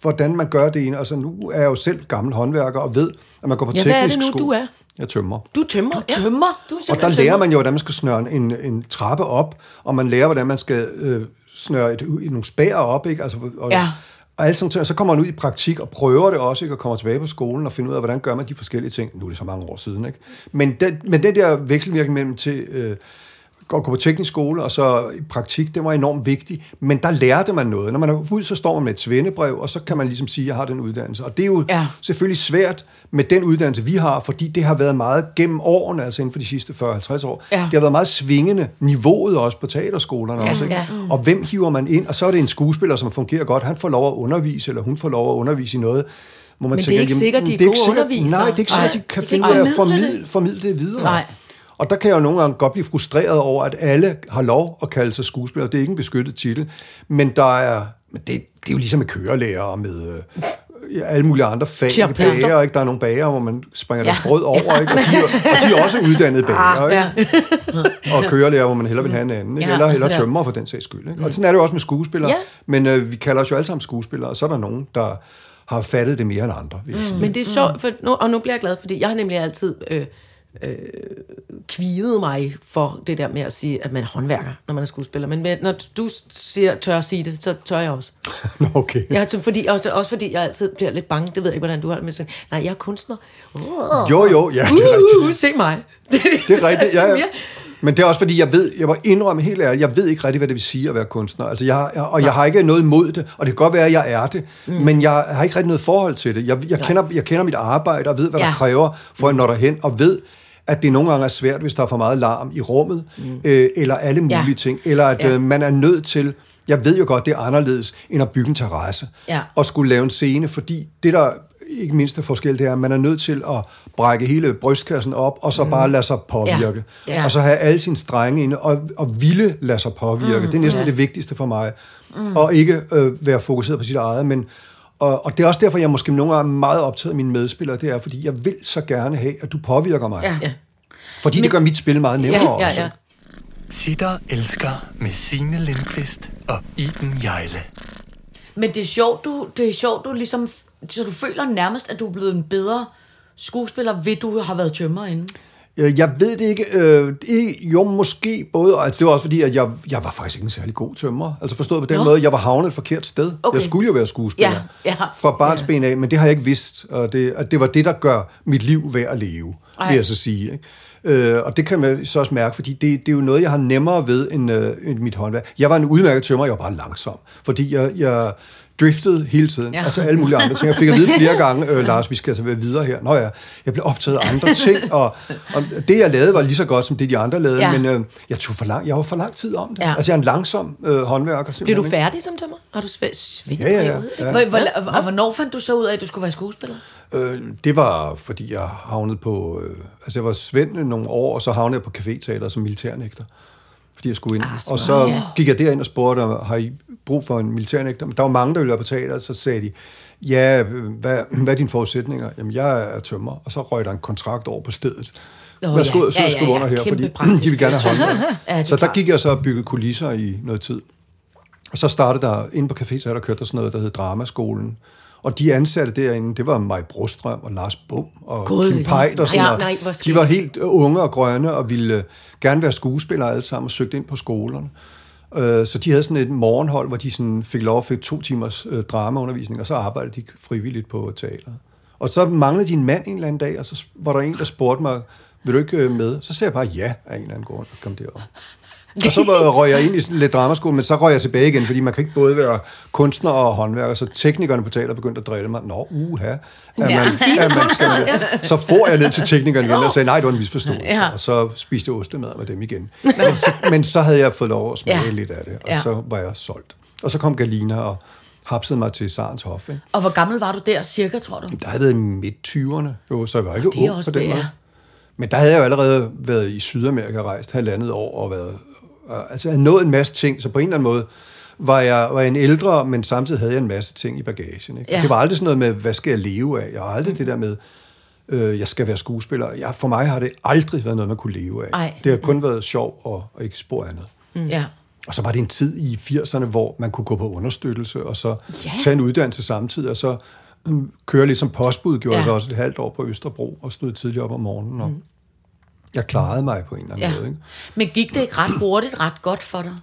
hvordan man gør det ene. Altså, nu er jeg jo selv gammel håndværker og ved, at man går på Ja, hvad er teknisk det nu, skole. du er? Jeg tømmer. Du tømmer. Du tømmer? Du er Og der lærer man jo, hvordan man skal snøre en, en trappe op, og man lærer, hvordan man skal øh, snøre et, nogle spærer op, ikke? Altså, og, Ja og alt sådan, ting. Og så kommer han ud i praktik og prøver det også, ikke? og kommer tilbage på skolen og finder ud af, hvordan gør man de forskellige ting. Nu er det så mange år siden, ikke? Men den, men den der vekselvirkning mellem til... Øh, at gå på teknisk skole og så i praktik, det var enormt vigtigt. Men der lærte man noget. Når man er ud, så står man med et svendebrev, og så kan man ligesom sige, at jeg har den uddannelse. Og det er jo Ja. selvfølgelig svært med den uddannelse, vi har, fordi det har været meget gennem årene, altså inden for de sidste 40-50 år. Ja. Det har været meget svingende. Niveauet også på teaterskolerne Ja, også. Ikke? ja. Og hvem hiver man ind? Og så er det en skuespiller, som fungerer godt. Han får lov at undervise, eller hun får lov at undervise i noget, hvor man Men det er tænker, ikke sikkert, de er det ikke gode sikkert- undervisere. Nej, det er ikke sikkert, de kan de kan finde ud af at formidle, formidle det videre. Nej. Og der kan jeg jo nogle gange godt blive frustreret over, at alle har lov at kalde sig skuespiller. Det er ikke en beskyttet titel, men der er, men det, det er jo ligesom med kørelærer og med øh, alle mulige andre fag. Bager, ikke? Der er nogle bager, hvor man springer ja. Brød over, ikke? Og, de, er- og de er også uddannede bager, ikke? Og kørelærer, hvor man hellere vil have en anden, ikke? Eller hellere Ja. tømmer for den sags skyld. Ikke? Og sådan er det jo også med skuespillere. Ja. Men øh, vi kalder os jo alle sammen skuespillere, og så er der nogen, der har fattet det mere end andre, vil jeg sige. Men det er sjovt, for nu, og nu bliver jeg glad, fordi jeg har nemlig altid øh, øh, kvivet mig for det der med at sige, at man er håndværker, når man er skuespiller. Men med, når du siger, tør at sige det, så tør jeg også. Okay. Jeg, har- fordi, også, også fordi jeg altid bliver lidt bange. Det ved jeg ikke, hvordan du har det med sådan. Nej, jeg er kunstner. Uh, Jo, jo, ja, det er rigtigt. uh, se mig. Det er rigtigt, ja, ja. Men det er også fordi, jeg ved, jeg må indrømme helt ærligt, jeg ved ikke rigtig, hvad det vil sige at være kunstner. Altså, jeg, jeg, og jeg har ikke noget imod det, og det kan godt være, at jeg er det, mm. men jeg har ikke rigtig noget forhold til det. Jeg, jeg, kender, jeg kender mit arbejde, og ved, hvad ja. Ja. der kræver, for at nå derhen, og ved, at det nogle gange er svært, hvis der er for meget larm i rummet, mm. øh, eller alle mulige Ja. ting, eller at Ja. øh, man er nødt til, jeg ved jo godt, det er anderledes, end at bygge en terrasse, Ja. og skulle lave en scene, fordi det der ikke mindste forskel, det er, at man er nødt til at brække hele brystkassen op, og så mm. bare lade sig påvirke. Ja. Ja. Og så have alle sine strenge inde, og, og ville lade sig påvirke. Mm. Det er næsten ja. det vigtigste for mig. Mm. Og ikke øh, være fokuseret på sit eget, men og, og det er også derfor, jeg måske nogle gange er meget optaget af mine medspillere, det er, fordi jeg vil så gerne have, at du påvirker mig. Ja. Fordi det gør mit spil meget nemmere Ja, ja, også. ja. Sitter elsker med Signe Lindqvist og Iben Jejle. Men det er sjovt, du, det er sjovt, du ligesom, så du føler nærmest, at du er blevet en bedre skuespiller, ved du har været tømmer inden. Øh, Jeg ved det ikke. Øh, det- jo, måske både. Altså, det var også fordi, at jeg, jeg var faktisk ikke en særlig god tømrer. Altså forstået på den Nå. måde, jeg var havnet et forkert sted. Okay. Jeg skulle jo være skuespiller. Ja, ja. Fra barnsben af, men det har jeg ikke vidst. Og det, at det var det, der gør mit liv værd at leve, Ej. vil jeg så sige. Ikke? Øh, og det kan man så også mærke, fordi det, det er jo noget, jeg har nemmere ved end, øh, end mit håndværk. Jeg var en udmærket tømrer, jeg var bare langsom. Fordi jeg, jeg driftede hele tiden. Ja. Ja. Altså alle mulige andre ting. Jeg fik at vide flere gange, øh, Lars, vi skal altså være videre her. Nå ja, jeg blev optaget af andre ting, og, og det, jeg lavede, var lige så godt, som det, de andre lavede, ja. Ja. men øh, jeg tog for lang, jeg var for lang tid om det. Ja. Ja. Altså, jeg er en langsom øh, håndværker. Blev simpelthen, du ikke? færdig som tømmer? Har du sve- svedt Ja, ja, ja. ja. Hvor, hvor, og hvornår fandt du så ud af, at du skulle være skuespiller? Øh, det var, fordi jeg havnede på... Øh, altså, jeg var svend nogle år, og så havnede jeg på caféteater som militærnægter. Fordi jeg skulle ind. Ah, og så gik jeg derind og spurgte, har I brug for en militærnægter? Men der var mange, der ville være på teater, så sagde de, ja, hvad, hvad er dine forudsætninger? Jamen, jeg er tømmer. Og så røg der en kontrakt over på stedet. Nå, Værsgo, ja. så Ja, ja, ja. under her, fordi praktisk. de vil gerne have. Ja, så der gik jeg så og byggede kulisser i noget tid. Og så startede der, inde på Café der kørte der sådan noget, der hed Dramaskolen. Og de ansatte derinde, det var Maj Brostrøm og Lars Bum og God, Kim Peit og sådan Ja, nej, hvor De var helt unge og grønne og ville øh, gerne være skuespillere alle sammen og søgte ind på skolerne. Øh, Så de havde sådan et morgenhold, hvor de sådan fik lov at få to timers øh, dramaundervisning, og så arbejdede de frivilligt på teateret. Og så manglede de en mand en eller anden dag, og så var der en, der spurgte mig, vil du ikke med? Så sagde jeg bare ja af en eller anden grund, og kom derop. Og så røg jeg ind i sådan lidt dramaskole, men så røg jeg tilbage igen, fordi man kan ikke både være kunstner og håndværker, så teknikerne på teater begyndte at drille mig. Nå, uha. Er man, er man sådan, så får jeg ned til teknikerne igen og sagde, nej, det var en misforståelse. Ja. Og så spiste jeg ostemad med dem igen. Men så, men så havde jeg fået lov at smage Ja. lidt af det, og Ja. så var jeg solgt. Og så kom Galina og hapsede mig til Sarens Hof. Ikke? Og hvor gammel var du der, cirka, tror du? Der havde været i midt-20'erne, jo, så jeg var ikke ung på den måde. ja. Men der havde jeg jo allerede været i Sydamerika, rejst halvandet år, og været, altså jeg havde nået en masse ting, så på en eller anden måde var jeg, var jeg en ældre, men samtidig havde jeg en masse ting i bagagen. Ikke? Ja. Det var aldrig sådan noget med, hvad skal jeg leve af? Jeg har aldrig det der med, øh, jeg skal være skuespiller. Jeg, for mig har det aldrig været noget, man kunne leve af. Ej. Det har kun været sjov og, og ikke spor andet. Mm. Ja. Og så var det en tid i 80'erne, hvor man kunne gå på understøttelse, og så Ja. tage en uddannelse samtidig, og så mm, køre lidt som postbud, gjorde Ja. jeg så også et halvt år på Østerbro, og stod tidligt op om morgenen, og jeg klarede mig på en eller anden ja. måde. Ikke? Men gik det ikke ret hurtigt, ret godt for dig?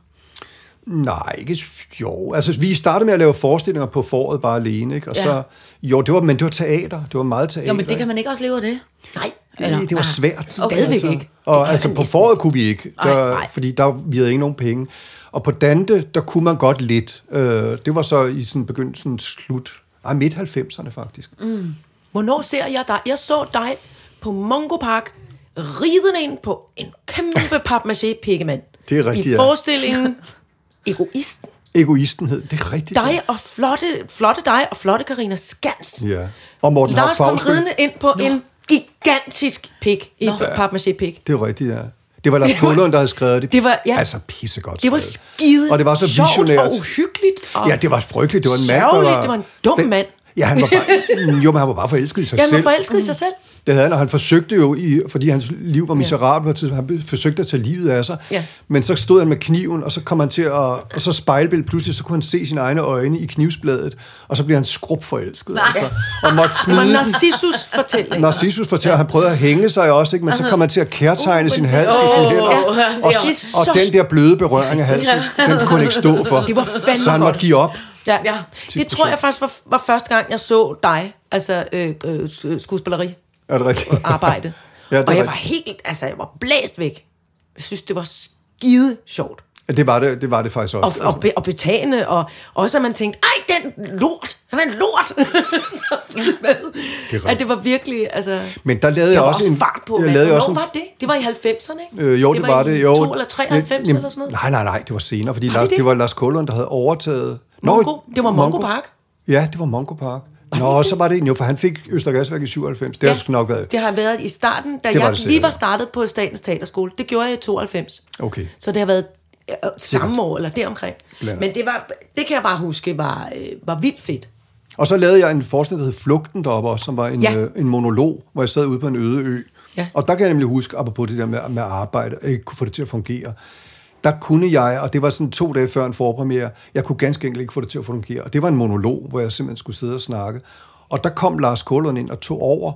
Nej, ikke jo. Altså, vi startede med at lave forestillinger på foråret bare alene, ikke? Og Ja. så, jo, det var, men det var teater. Det var meget teater. Jo, men det kan man ikke også leve af det? Nej. Nej, det var Ah, svært. stadigvæk altså. ikke. Det Og altså på foråret kunne vi ikke, Nej, der, nej. fordi der, vi havde ikke nogen penge. Og på Dante, der kunne man godt lidt. Øh, det var så i sådan begyndelsen slut, nej, midt 90'erne faktisk. Mm. Hvornår ser jeg dig? Jeg så dig på Mongo Park ridende ind på en kæmpe papmaché pikkemand. Det er rigtigt, I ja. forestillingen Egoisten. Egoisten hed, det er rigtigt. Dig og flotte, flotte dig og flotte Karina Skans. Ja. Og Morten Lars kom ridende ind på Nå. en gigantisk pik i papmaché pik. Det er rigtigt, ja. Det var Lars Kålund, der havde skrevet det. Det var- ja. Altså pissegodt Det var skrevet. skide Og det var så sjovt visionært. og uhyggeligt. Og Ja, det var frygteligt. Det var en mand, der var... Det var en dum mand. Ja, han var bare, jo, men han var bare forelsket i sig Ja, han selv. var forelsket i sig selv. Det havde han, og han forsøgte jo, i, fordi hans liv var miserabelt, på et tidspunkt, han forsøgte at tage livet af sig. Ja. Men så stod han med kniven, og så kom han til at, og så spejlbillede pludselig, så kunne han se sine egne øjne i knivsbladet, og så blev han skrub forelsket. Altså, og måtte Det smide var den. Narcissus fortælling. Narcissus fortæller, at han prøvede at hænge sig også, ikke? men så kom han til at kærtegne sin hals med sine hænder. ja, Og, det og, og den der bløde berøring af halsen, den kunne han ikke stå for. Det var Så han måtte give op. Ja, Ja. det tror jeg faktisk var, var første gang, jeg så dig, altså øh, øh, skuespilleri Er det rigtigt? arbejde. Ja, det og jeg var helt, altså jeg var blæst væk. Jeg synes, det var skide sjovt. Det var det, det, var det faktisk Og, også. og, be, og betagende, og også at man tænkte, ej, den lort, han er en lort. Samtidig med, rigtigt. at det var virkelig, altså... Men der lavede der jeg var også også en- fart på, jeg lavede også en- var det? Det var i 90'erne, ikke? Øh, jo, det, var i det. Jo. 2 eller 93 Jamen, eller sådan noget? Nej, nej, nej, det var senere, fordi Var Lars, det det, det? var Lars Kålund, der havde overtaget... Mongo? Det var Mongo Park? Ja, det var Mongo Park. Nå, så var det jo, for han fik Østergasværk i 97. Det har sgu nok været. Det har været i starten, da Det var jeg det sikkert, lige var ja. startet på Statens Teaterskole. Det gjorde jeg i 92. Okay. Så det har været øh, samme år, eller deromkring. Blandet. Men det, var, det kan jeg bare huske var, øh, var vildt fedt. Og så lavede jeg en forestilling, der hed Flugten deroppe også, som var en, Ja. øh, en monolog, hvor jeg sad ude på en øde ø. Ja. Og der kan jeg nemlig huske, apropos det der med, med arbejde, at jeg ikke kunne få det til at fungere. Der kunne jeg, og det var sådan to dage før en forpremiere, jeg kunne ganske enkelt ikke få det til at fungere. Og det var en monolog, hvor jeg simpelthen skulle sidde og snakke. Og der kom Lars Kålund ind og tog over,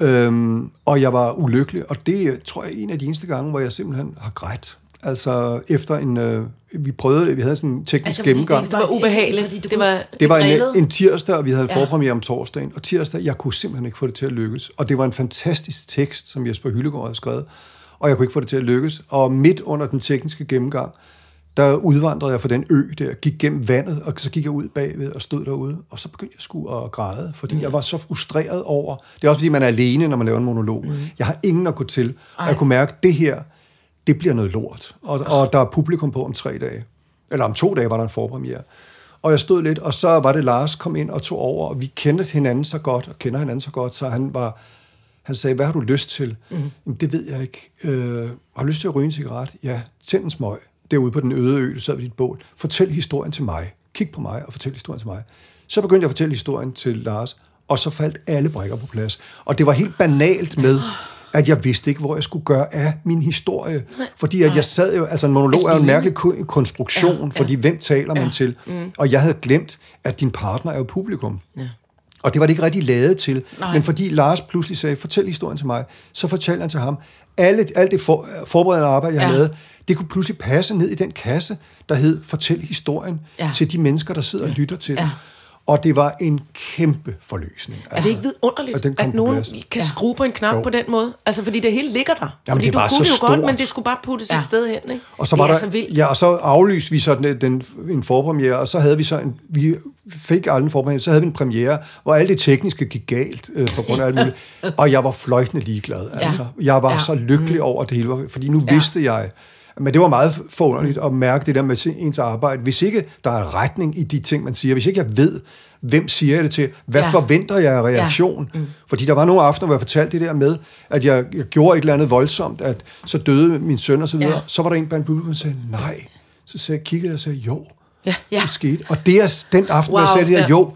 øhm, og jeg var ulykkelig. Og det er, tror jeg, en af de eneste gange, hvor jeg simpelthen har grædt. Altså efter en, øh, vi prøvede, vi havde sådan en teknisk Altså, gennemgang. det- Det var ubehageligt. Det var, Det var en, en tirsdag, og vi havde en Ja. forpremiere om torsdagen. Og tirsdag, jeg kunne simpelthen ikke få det til at lykkes. Og det var en fantastisk tekst, som Jesper Hyllegaard havde skrevet. Og jeg kunne ikke få det til at lykkes. Og midt under den tekniske gennemgang, der udvandrede jeg fra den ø der, gik gennem vandet, og så gik jeg ud bagved og stod derude. Og så begyndte jeg sgu at græde, fordi jeg var så frustreret over... Det er også fordi, man er alene, når man laver en monolog. Mm. Jeg har ingen at gå til. Og jeg kunne mærke, at det her, det bliver noget lort. Og, og der er publikum på om tre dage. Eller om to dage var der en forpremiere. Og jeg stod lidt, og så var det Lars kom ind og tog over, og vi kendte hinanden så godt, og kender hinanden så godt, så han var... Han sagde, hvad har du lyst til? Mm. Jamen, det ved jeg ikke. Øh, har du lyst til at ryge en cigaret? Ja, tænd en smøg. Derude på den øde ø, du sad ved dit bål. Fortæl historien til mig. Kig på mig og fortæl historien til mig. Så begyndte jeg at fortælle historien til Lars, og så faldt alle brækker på plads. Og det var helt banalt med, at jeg vidste ikke, hvor jeg skulle gøre af min historie. Fordi at jeg sad jo, altså en monolog er jo en mærkelig ko- konstruktion, fordi hvem taler man til? Og jeg havde glemt, at din partner er jo publikum. Og det var det ikke rigtig lavet til. Nej. Men fordi Lars pludselig sagde, fortæl historien til mig, så fortalte han til ham, alle, alt det for, forberedende arbejde, jeg ja. Ja. havde lavet, det kunne pludselig passe ned i den kasse, der hed Fortæl historien ja. Ja. til de mennesker, der sidder og lytter til ja. Ja. det. Og det var en kæmpe forløsning. Er det ikke At vidunderligt, at på nogen kan Ja. skrue på en knap Jo. på den måde? Altså, fordi det hele ligger der. Jamen, fordi det du var kunne så det jo godt, stort. men det skulle bare puttes ja. Ja. et sted hen, ikke? Og så det var er der, så vildt. ja, og så aflyste vi så den, den, en forpremiere, og så havde vi så en, vi fik aldrig en forpremiere, så havde vi en premiere, hvor alt det tekniske gik galt, øh, på grund af alt muligt. Og jeg var fløjtende ligeglad, altså. Jeg var Ja. så lykkelig over at det hele, fordi nu ja. vidste jeg, men det var meget forunderligt at mærke det der med ens arbejde. Hvis ikke der er retning i de ting, man siger, hvis ikke jeg ved, hvem siger jeg det til, hvad ja. Forventer jeg af reaktion? Ja. Mm. Fordi der var nogle aftener, hvor jeg fortalte det der med, at jeg, jeg gjorde et eller andet voldsomt, at så døde min søn og så videre. Ja. Så var der en blandt publikum, der sagde, nej. Så sagde, jeg, kiggede jeg og sagde, jo, Ja. Ja. det skete. Og det er den aften, wow, jeg sagde det her, ja. jo,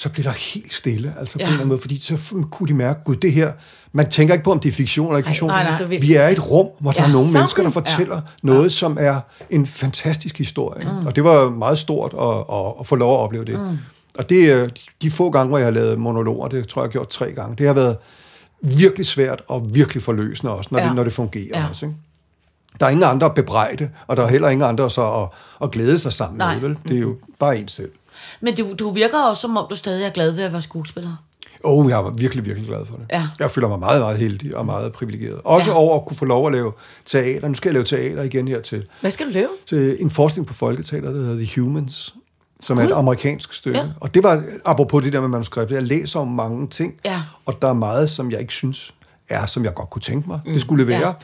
så blev der helt stille, altså på Ja. en eller anden måde, fordi så kunne de mærke, gud, det her, man tænker ikke på, om det er fiktion eller ikke fiktion. nej, nej. Vildt. Vi er i et rum, hvor der Ja, er nogle sammen. mennesker, der fortæller ja. noget, som er en fantastisk historie. Mm. Og det var meget stort at, at, at få lov at opleve det. Mm. Og det er de få gange, hvor jeg har lavet monologer, det tror jeg, jeg har gjort tre gange, det har været virkelig svært og virkelig forløsende også, når, ja. Ja. det, når det fungerer Ja. også. Ikke? Der er ingen andre at bebrejde, og der er heller ingen andre så at, at glæde sig sammen Nej. med, vel? Det er jo bare en selv. Men du, du virker også, som om du stadig er glad ved at være skuespiller. Åh, oh, jeg var virkelig, virkelig glad for det. Ja. Jeg føler mig meget, meget heldig og meget privilegeret. Også ja. Ja. over at kunne få lov at lave teater. Nu skal jeg lave teater igen her til, Hvad skal du lave? til en forskning på Folketeater, der hedder The Humans, som er et amerikansk stykke. Ja. Og det var, apropos det der med manuskriptet, jeg læser om mange ting, Ja. og der er meget, som jeg ikke synes er, som jeg godt kunne tænke mig, mm. det skulle være.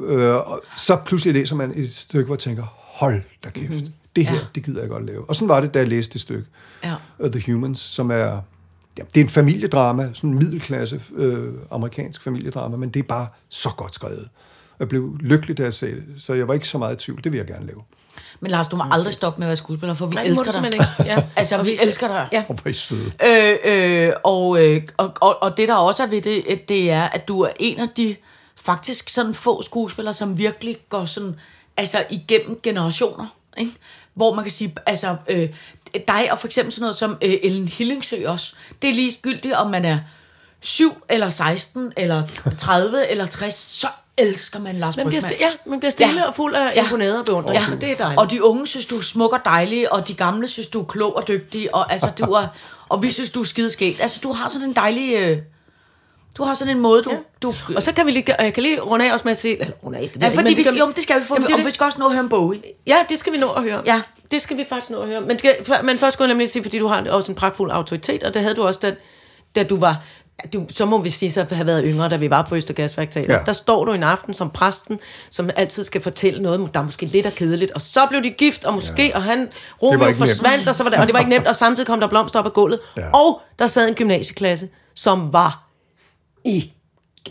Øh, og så pludselig læser man et stykke, hvor jeg tænker, hold da kæft, mm-hmm. Det her, Ja. det gider jeg godt lave. Og sådan var det, da jeg læste det stykke. Ja. Uh, The Humans, som er... Ja, det er en familiedrama, sådan en middelklasse øh, amerikansk familiedrama, men det er bare så godt skrevet. Jeg blev lykkelig, da jeg sagde det, så jeg var ikke så meget i tvivl. Det vil jeg gerne lave. Men Lars, du må aldrig stoppe med at være skuespiller, for vi Nej, elsker dig. ikke. Ja. Altså, vi elsker dig. Ja. Og. Øh, øh, og, øh, og, og, og det der også er ved det, at det er, at du er en af de faktisk sådan få skuespillere, som virkelig går sådan, altså igennem generationer, ikke? Hvor man kan sige, altså øh, dig og for eksempel sådan noget som øh, Ellen Hillingsø også, det er ligegyldigt, om man er 7 eller 16 eller 30 eller 60, så elsker man Lars Man bliver, ja, man bliver stille Ja. og fuld af Ja. imponeret og beundring. Ja. Men det er dejligt. Og de unge synes, du er smuk og dejlig, og de gamle synes, du er klog og dygtig, og, altså, du er, og vi synes, du er skideskægt. Altså, du har sådan en dejlig... Øh, du har sådan en måde, du... Ja. du Og så kan vi lige, og jeg kan lige runde af også med at se, eller runde af, det ja, jeg ikke, fordi men vi, kan- skal, jo, det skal vi få, Jamen, det og vi skal også nå at høre en bog, ikke? Ja, det skal vi nå at høre. Ja. Det skal vi faktisk nå at høre. Men, skal, for- men først skulle jeg nemlig sige, fordi du har også en pragtfuld autoritet, og det havde du også, da, da du var du, så må vi sige, så have været yngre, da vi var på Østergasværktalet. Ja. Ja. Der står du en aften som præsten, som altid skal fortælle noget, der er måske lidt er kedeligt, og så blev de gift, og måske, ja. og han, Romeo ikke forsvandt, nemt. og, så var det, og det var ikke nemt, og samtidig kom der blomster op ad gulvet, ja. Ja. og der sad en gymnasieklasse, som var i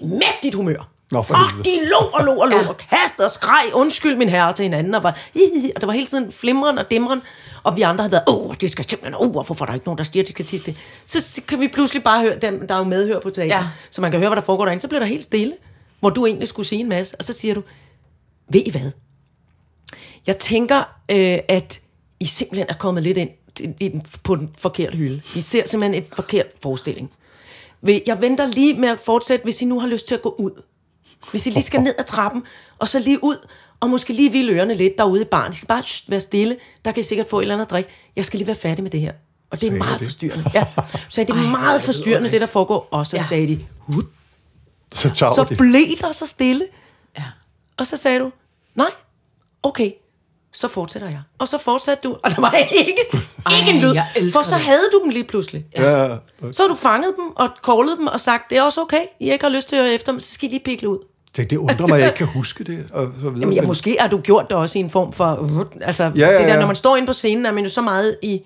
mægtigt humør. Nå, for og de lå og lå og lå og kastede og skreg, undskyld min herre til hinanden, og, var, og der var hele tiden flimren og dimren, og vi andre havde været, åh, det skal simpelthen, åh, hvorfor får der ikke nogen, der siger, at de skal tisse det? Så kan vi pludselig bare høre, dem, der er jo medhør på teater, ja. Så man kan høre, hvad der foregår derinde, så bliver der helt stille, hvor du egentlig skulle sige en masse, og så siger du, ved I hvad? Jeg tænker, øh, at I simpelthen er kommet lidt ind i, i den, på den forkerte hylde. I ser simpelthen et forkert forestilling. Jeg venter lige med at fortsætte, hvis I nu har lyst til at gå ud. Hvis I lige skal ned ad trappen, og så lige ud, og måske lige vilde ørerne lidt derude i baren. I skal bare shh, være stille. Der kan I sikkert få et eller andet drik. Jeg skal lige være færdig med det her. Og det er Sagde meget det? forstyrrende. Ja. Så det er meget forstyrrende, det der foregår. Og så Ja. sagde de, Hut. Så så blev der så stille. Ja. Og så sagde du, nej, okay, så fortsætter jeg. Og så fortsatte du, og der var ikke, ikke en lyd, for så det. havde du dem lige pludselig. Ja, ja. Så har du fanget dem og callet dem og sagt, det er også okay, I ikke har lyst til at høre efter dem, så skal I lige pikle ud. Det, det undrer mig, at jeg ikke kan huske det. Og så videre. Jamen, ja, måske har du gjort det også i en form for, altså, ja, Ja, ja, ja, det der, ja. når man står inde på scenen, er man jo så meget i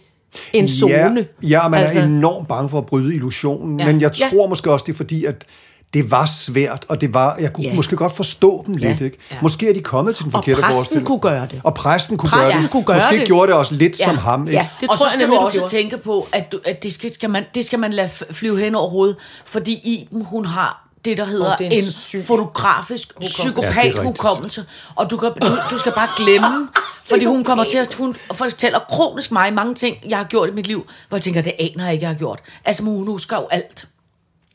en zone. Ja, ja man altså, er enormt bange for at bryde illusionen, Ja. ja. men jeg Ja. tror måske også, det er fordi, at det var svært, og det var, jeg kunne Ja. ja. måske godt forstå dem lidt. Ja. Ikke? Måske er de kommet til den Og forkerte præsten forestilling. kunne gøre det. Og præsten kunne Præsten gøre det. kunne gøre måske det. gjorde det også lidt Ja. som ham. Ikke? Ja, det og tror så jeg skal nemlig, du du også gjorde. tænke på, at, du, at det, skal, skal man, det skal man lade flyve hen over hovedet, fordi Iben, hun har det, der hedder er en en, syg fotografisk Ja, det er psykopat rigtigt. hukommelse. Og du, kan, du, du skal bare glemme, fordi hun kommer til at hun fortæller kronisk mig mange ting, jeg har gjort i mit liv, hvor jeg tænker, det aner jeg ikke, jeg har gjort. Altså, hun husker jo alt.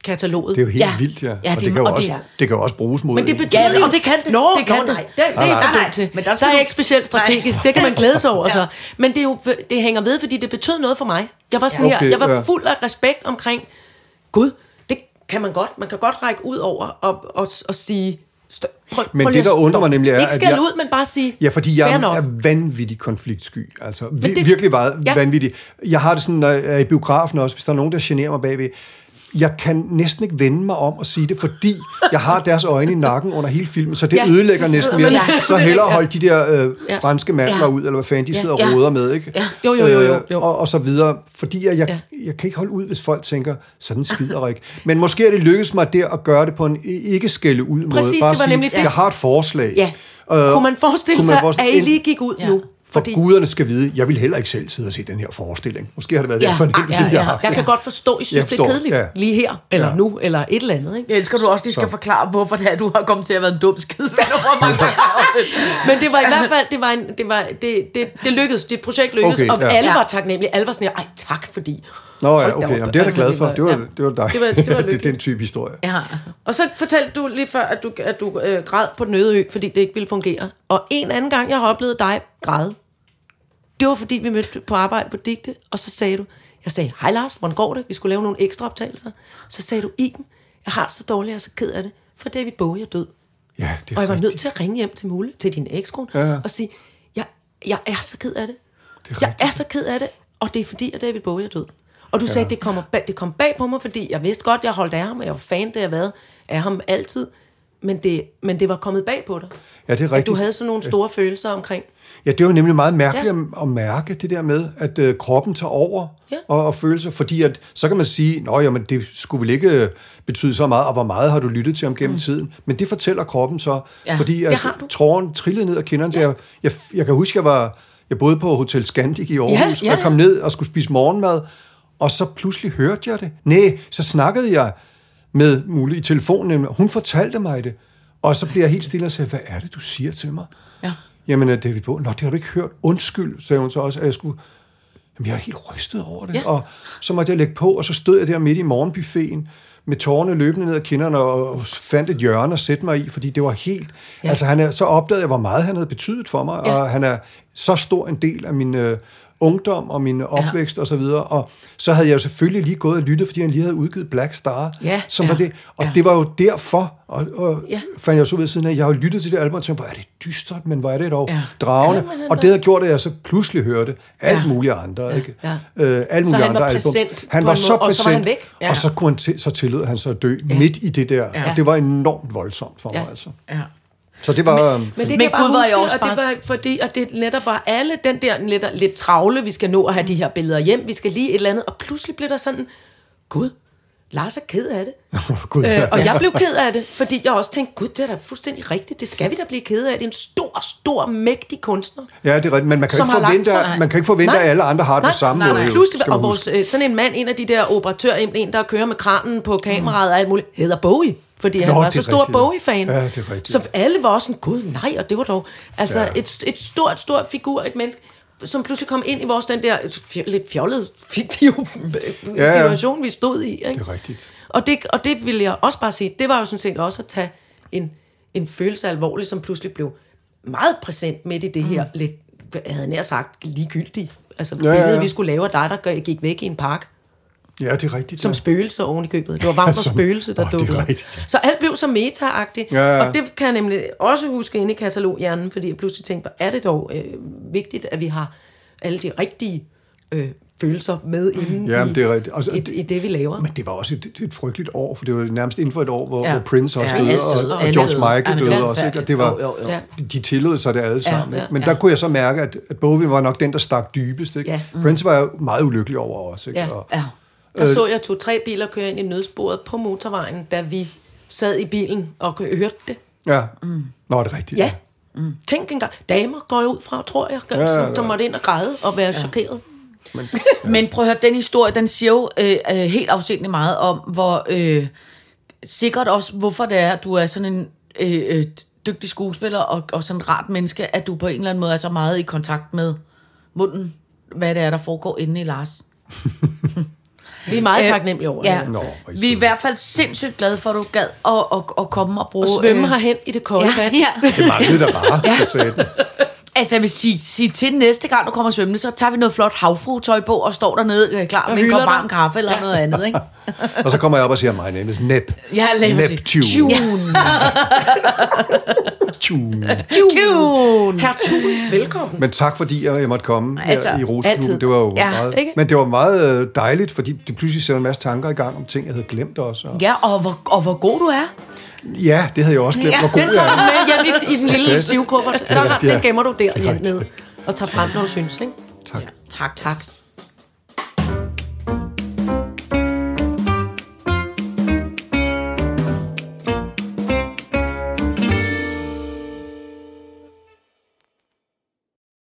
Kataloget. Det er jo helt Ja. vildt, ja. Ja, og det- det, kan jo og det også, er- det kan jo også bruges mod Men det betyder Ja, jo- og det kan det. Nå, Det kan nå, det. nej, det, det er Nej, nej, dum til. men der så skal er jeg du- ikke specielt strategisk. Det kan man glæde sig over. Så. Men det, er jo, det hænger ved, fordi det betød noget for mig. Jeg var sådan Ja. her, Okay, jeg var ja. fuld af respekt omkring, Gud, det kan man godt. Man kan godt række ud over og, og, og sige, stop, prøv, Men prøv det, der undrer mig nemlig er, Ikke at skal jeg- ud, men bare sige, Ja, fordi jeg er vanvittig konfliktsky. Altså, vi, det- det, virkelig meget ja. ja. vanvittig. Jeg har det sådan, når jeg er i biografen også, hvis der er nogen, der generer mig bagved. Jeg kan næsten ikke vende mig om at sige det, fordi jeg har deres øjne i nakken under hele filmen, så det Ja, ødelægger næsten mere. Så hellere holde de der øh, Ja. franske mandler Ja. ud, eller hvad fanden de Ja. sidder og Ja. roder med, ikke? Ja. Jo, jo, jo, jo, jo. Øh, og, og så videre. Fordi jeg, jeg, Ja. jeg kan ikke holde ud, hvis folk tænker, sådan skider ikke. Men måske er det lykkedes mig der at gøre det på en ikke skælde ud måde. Præcis, Bare det var sige, nemlig det. Jeg har et forslag. Ja. Øh, kunne man forestille kunne man sig, forestille- at I lige gik ud Ja. nu? For Fordi... guderne skal vide, jeg vil heller ikke selv sidde og se den her forestilling. Måske har det været Ja, ja, den fornemmelse, ja, jeg har. Jeg kan godt forstå, at I synes, Jeg det er kedeligt ja. lige her, eller Ja. nu, eller et eller andet. Ikke? Jeg elsker, du også lige skal forklare, hvorfor det er, du har kommet til at være en dum skid. Men det var i hvert fald, det, var en, det, var, det, det, det lykkedes, dit projekt lykkedes, Okay, og ja. alle Ja. var taknemmelige. Alle var sådan her, ej tak fordi. Nå ja, okay. Jamen, det er jeg da Altså, glad for. Det var, ja. det var dig. Det var- det var det er den type historie. Ja. Og så fortalte du lige før, at du, at du øh, græd på den øde ø, fordi det ikke ville fungere. Og en anden gang, jeg har oplevet dig græde, det var fordi, vi mødte på arbejde på Digte, og så sagde du, jeg sagde, hej Lars, hvordan går det? Vi skulle lave nogle ekstra optagelser. Så sagde du, Iben, jeg har det så dårligt, jeg er så ked af det, for David Bowie er død. Ja, det er Og jeg var rigtigt. nødt til at ringe hjem til Mulle, til din ekskone, Ja, ja. og sige, jeg, jeg er så ked af det. Det er jeg rigtigt. er så ked af det, og det er fordi, at David Bowie er død. Og du ja. sagde, det, kommer bag, det kom bag på mig, fordi jeg vidste godt, jeg holdt af ham, og jeg var fan, det jeg været af ham altid. Men det, men det var kommet bag på dig. Ja, det er At du rigtigt. havde sådan nogle store følelser omkring. Ja, det var nemlig meget mærkeligt Ja. ja. at mærke det der med, at øh, kroppen tager over Ja. og, og følelser, fordi at, så kan man sige, nå jamen, det skulle vel ikke øh, betyde så meget, og hvor meget har du lyttet til ham gennem mm. tiden, men det fortæller kroppen så, Ja, ja, fordi at tråden trillede ned ad kinderne, ja. der, jeg, jeg kan huske, jeg var, jeg boede på Hotel Scandic i Aarhus, ja, og jeg kom ned og skulle spise morgenmad, og så pludselig hørte jeg det. Nej, så snakkede jeg med Mulle i telefonen, og hun fortalte mig det, og så bliver jeg helt stille og siger, hvad er det, du siger til mig? Ja. Jamen, øh, David Bowie, nå, det har du ikke hørt. Undskyld, sagde hun så også, at jeg skulle... Jamen, jeg er helt rystet over det. Ja. Og så måtte jeg lægge på, og så stod jeg der midt i morgenbuffeten, med tårerne løbende ned ad kinderne, og fandt et hjørne at sætte mig i, fordi det var helt... Ja. Altså, han er, så opdagede jeg, hvor meget han havde betydet for mig, ja. og han er så stor en del af min... Øh, ungdom og min opvækst og så videre. Og så havde jeg jo selvfølgelig lige gået og lyttet, fordi han lige havde udgivet Black Star, Ja, som ja, var det. Og ja. det var jo derfor, og, og Ja. fandt jeg så ved siden af, jeg har lyttet til det album, og tænkte, hvor er det dystert, men hvor er det dog Ja. dragende. Ja, og det havde gjort, at jeg så pludselig hørte alt Ja. mulige andre, ikke? ja. Øh, alle mulige han andre var album. præsent Han var så måde, og så var han præsent, væk. Ja. og så, kunne han til, så tillod han sig at dø midt i det der. Ja. Og det var enormt voldsomt for mig, Ja. altså. Ja. Så det var... øhm, Men det kan Men jeg bare Gud var huske, jo også og det var fordi, at det netop var alle den der lidt, lidt travle, vi skal nå at have de her billeder hjem, vi skal lige et eller andet, og pludselig blev der sådan, Gud, Lars er ked af det. Gud, Øh, og jeg blev ked af det, fordi jeg også tænkte, gud, det er da fuldstændig rigtigt, det skal vi da blive ked af. Det er en stor, stor, mægtig kunstner. Ja, det er rigtigt, men man kan, ikke forvente, sig- man kan ikke forvente, Nej. at alle andre har det nej, på samme nej, måde. Nej, jo, pludselig, og vores, øh, sådan en mand, en af de der operatører, en, en der kører med kranen på kameraet og alt muligt, hedder Bowie. Fordi han Nå, var det så stor. Bowie-fan. Ja, det er rigtigt. Så alle var sådan, gud nej, og det var dog altså Ja. et, et stort, stort figur, et menneske, som pludselig kom ind i vores den der lidt fjollede, fiktive Ja, situation, vi stod i. Ikke? Det er rigtigt. Og det, og det vil jeg også bare sige, det var jo sådan set også at tage en, en følelse alvorligt, som pludselig blev meget præsent midt i det her Mm. lidt, jeg havde nær sagt, ligegyldigt. Altså Ja, billedet, ja. vi skulle lave af dig, der gik væk i en park, Ja, det er rigtigt. som ja. spøgelse oven i købet. Det var varmt Som- spøgelse, der er dukkede. Så alt blev så meta-agtigt. Ja, ja. Og det kan jeg nemlig også huske inde i kataloghjernen, fordi jeg pludselig tænkte, hvor er det dog øh, vigtigt, at vi har alle de rigtige øh, følelser med inde Ja, i, det er rigtigt. Altså, i, i det, vi laver. Men det var også et, et frygteligt år, for det var nærmest inden for et år, hvor, Ja. hvor Prince også Ja, døde, og, og George. Michael Jamen, døde også. Ikke? Og det var, Jo, jo, jo. Ja. de tillod sig det alle sammen. ja, ikke? Men ja. der kunne jeg så mærke, at, at Bowie var nok den, der stak dybest. Ikke? Ja. Prince var jo meget ulykkelig over os. Ikke? Ja. Og, Ja. Der så jeg to-tre biler køre ind i nødsporet på motorvejen, da vi sad i bilen og hørte det. ja. Nå, det er rigtigt. Ja. Mm. Tænk engang, damer går jeg ud fra, tror jeg, Ja, ja, ja, ja, der måtte ind og græde og være ja. chokeret. Men prøv at høre, den historie, den siger jo øh, øh, helt afsindelig meget om, hvor øh, sikkert også, hvorfor det er, at du er sådan en øh, øh, dygtig skuespiller og, og sådan en rart menneske, at du på en eller anden måde er så meget i kontakt med munden, hvad det er, der foregår inde i Lars. Vi er meget Øh, taknemmelige over Ja. det. Nå, vi er i hvert fald sindssygt glade for, at du gad at, at, at komme og bruge... Og svømme øh, herhen i det kolde Ja, vand. ja. Det manglede der bare, ja. Altså, jeg vil sige, sige til næste gang, du kommer svømmende, så tager vi noget flot havfrutøj på og står dernede øh, klar med en kop varm kaffe eller noget andet, ikke? Og så kommer jeg op og siger, my name is Nep. Ja, lad mig. Neptune. Tune. Tune. Tune. Herr Thun, velkommen. Men tak fordi jeg, måtte komme Altså, her i Roseklubben. Det var jo Ja, meget, ikke? men det var meget øh, dejligt, fordi det pludselig sætter en masse tanker i gang om ting, jeg havde glemt også. Og, Ja, og hvor, og hvor god du er. Ja, det havde jeg også glemt, Ja, hvor god Den tager jeg du er. med hjem i, i den lille sagde- sivkuffert. Der rigtigt, ja. den gemmer du der Det er hjem rigtigt. ned og tager frem, når du synes. Ikke? Tak. Tak, tak.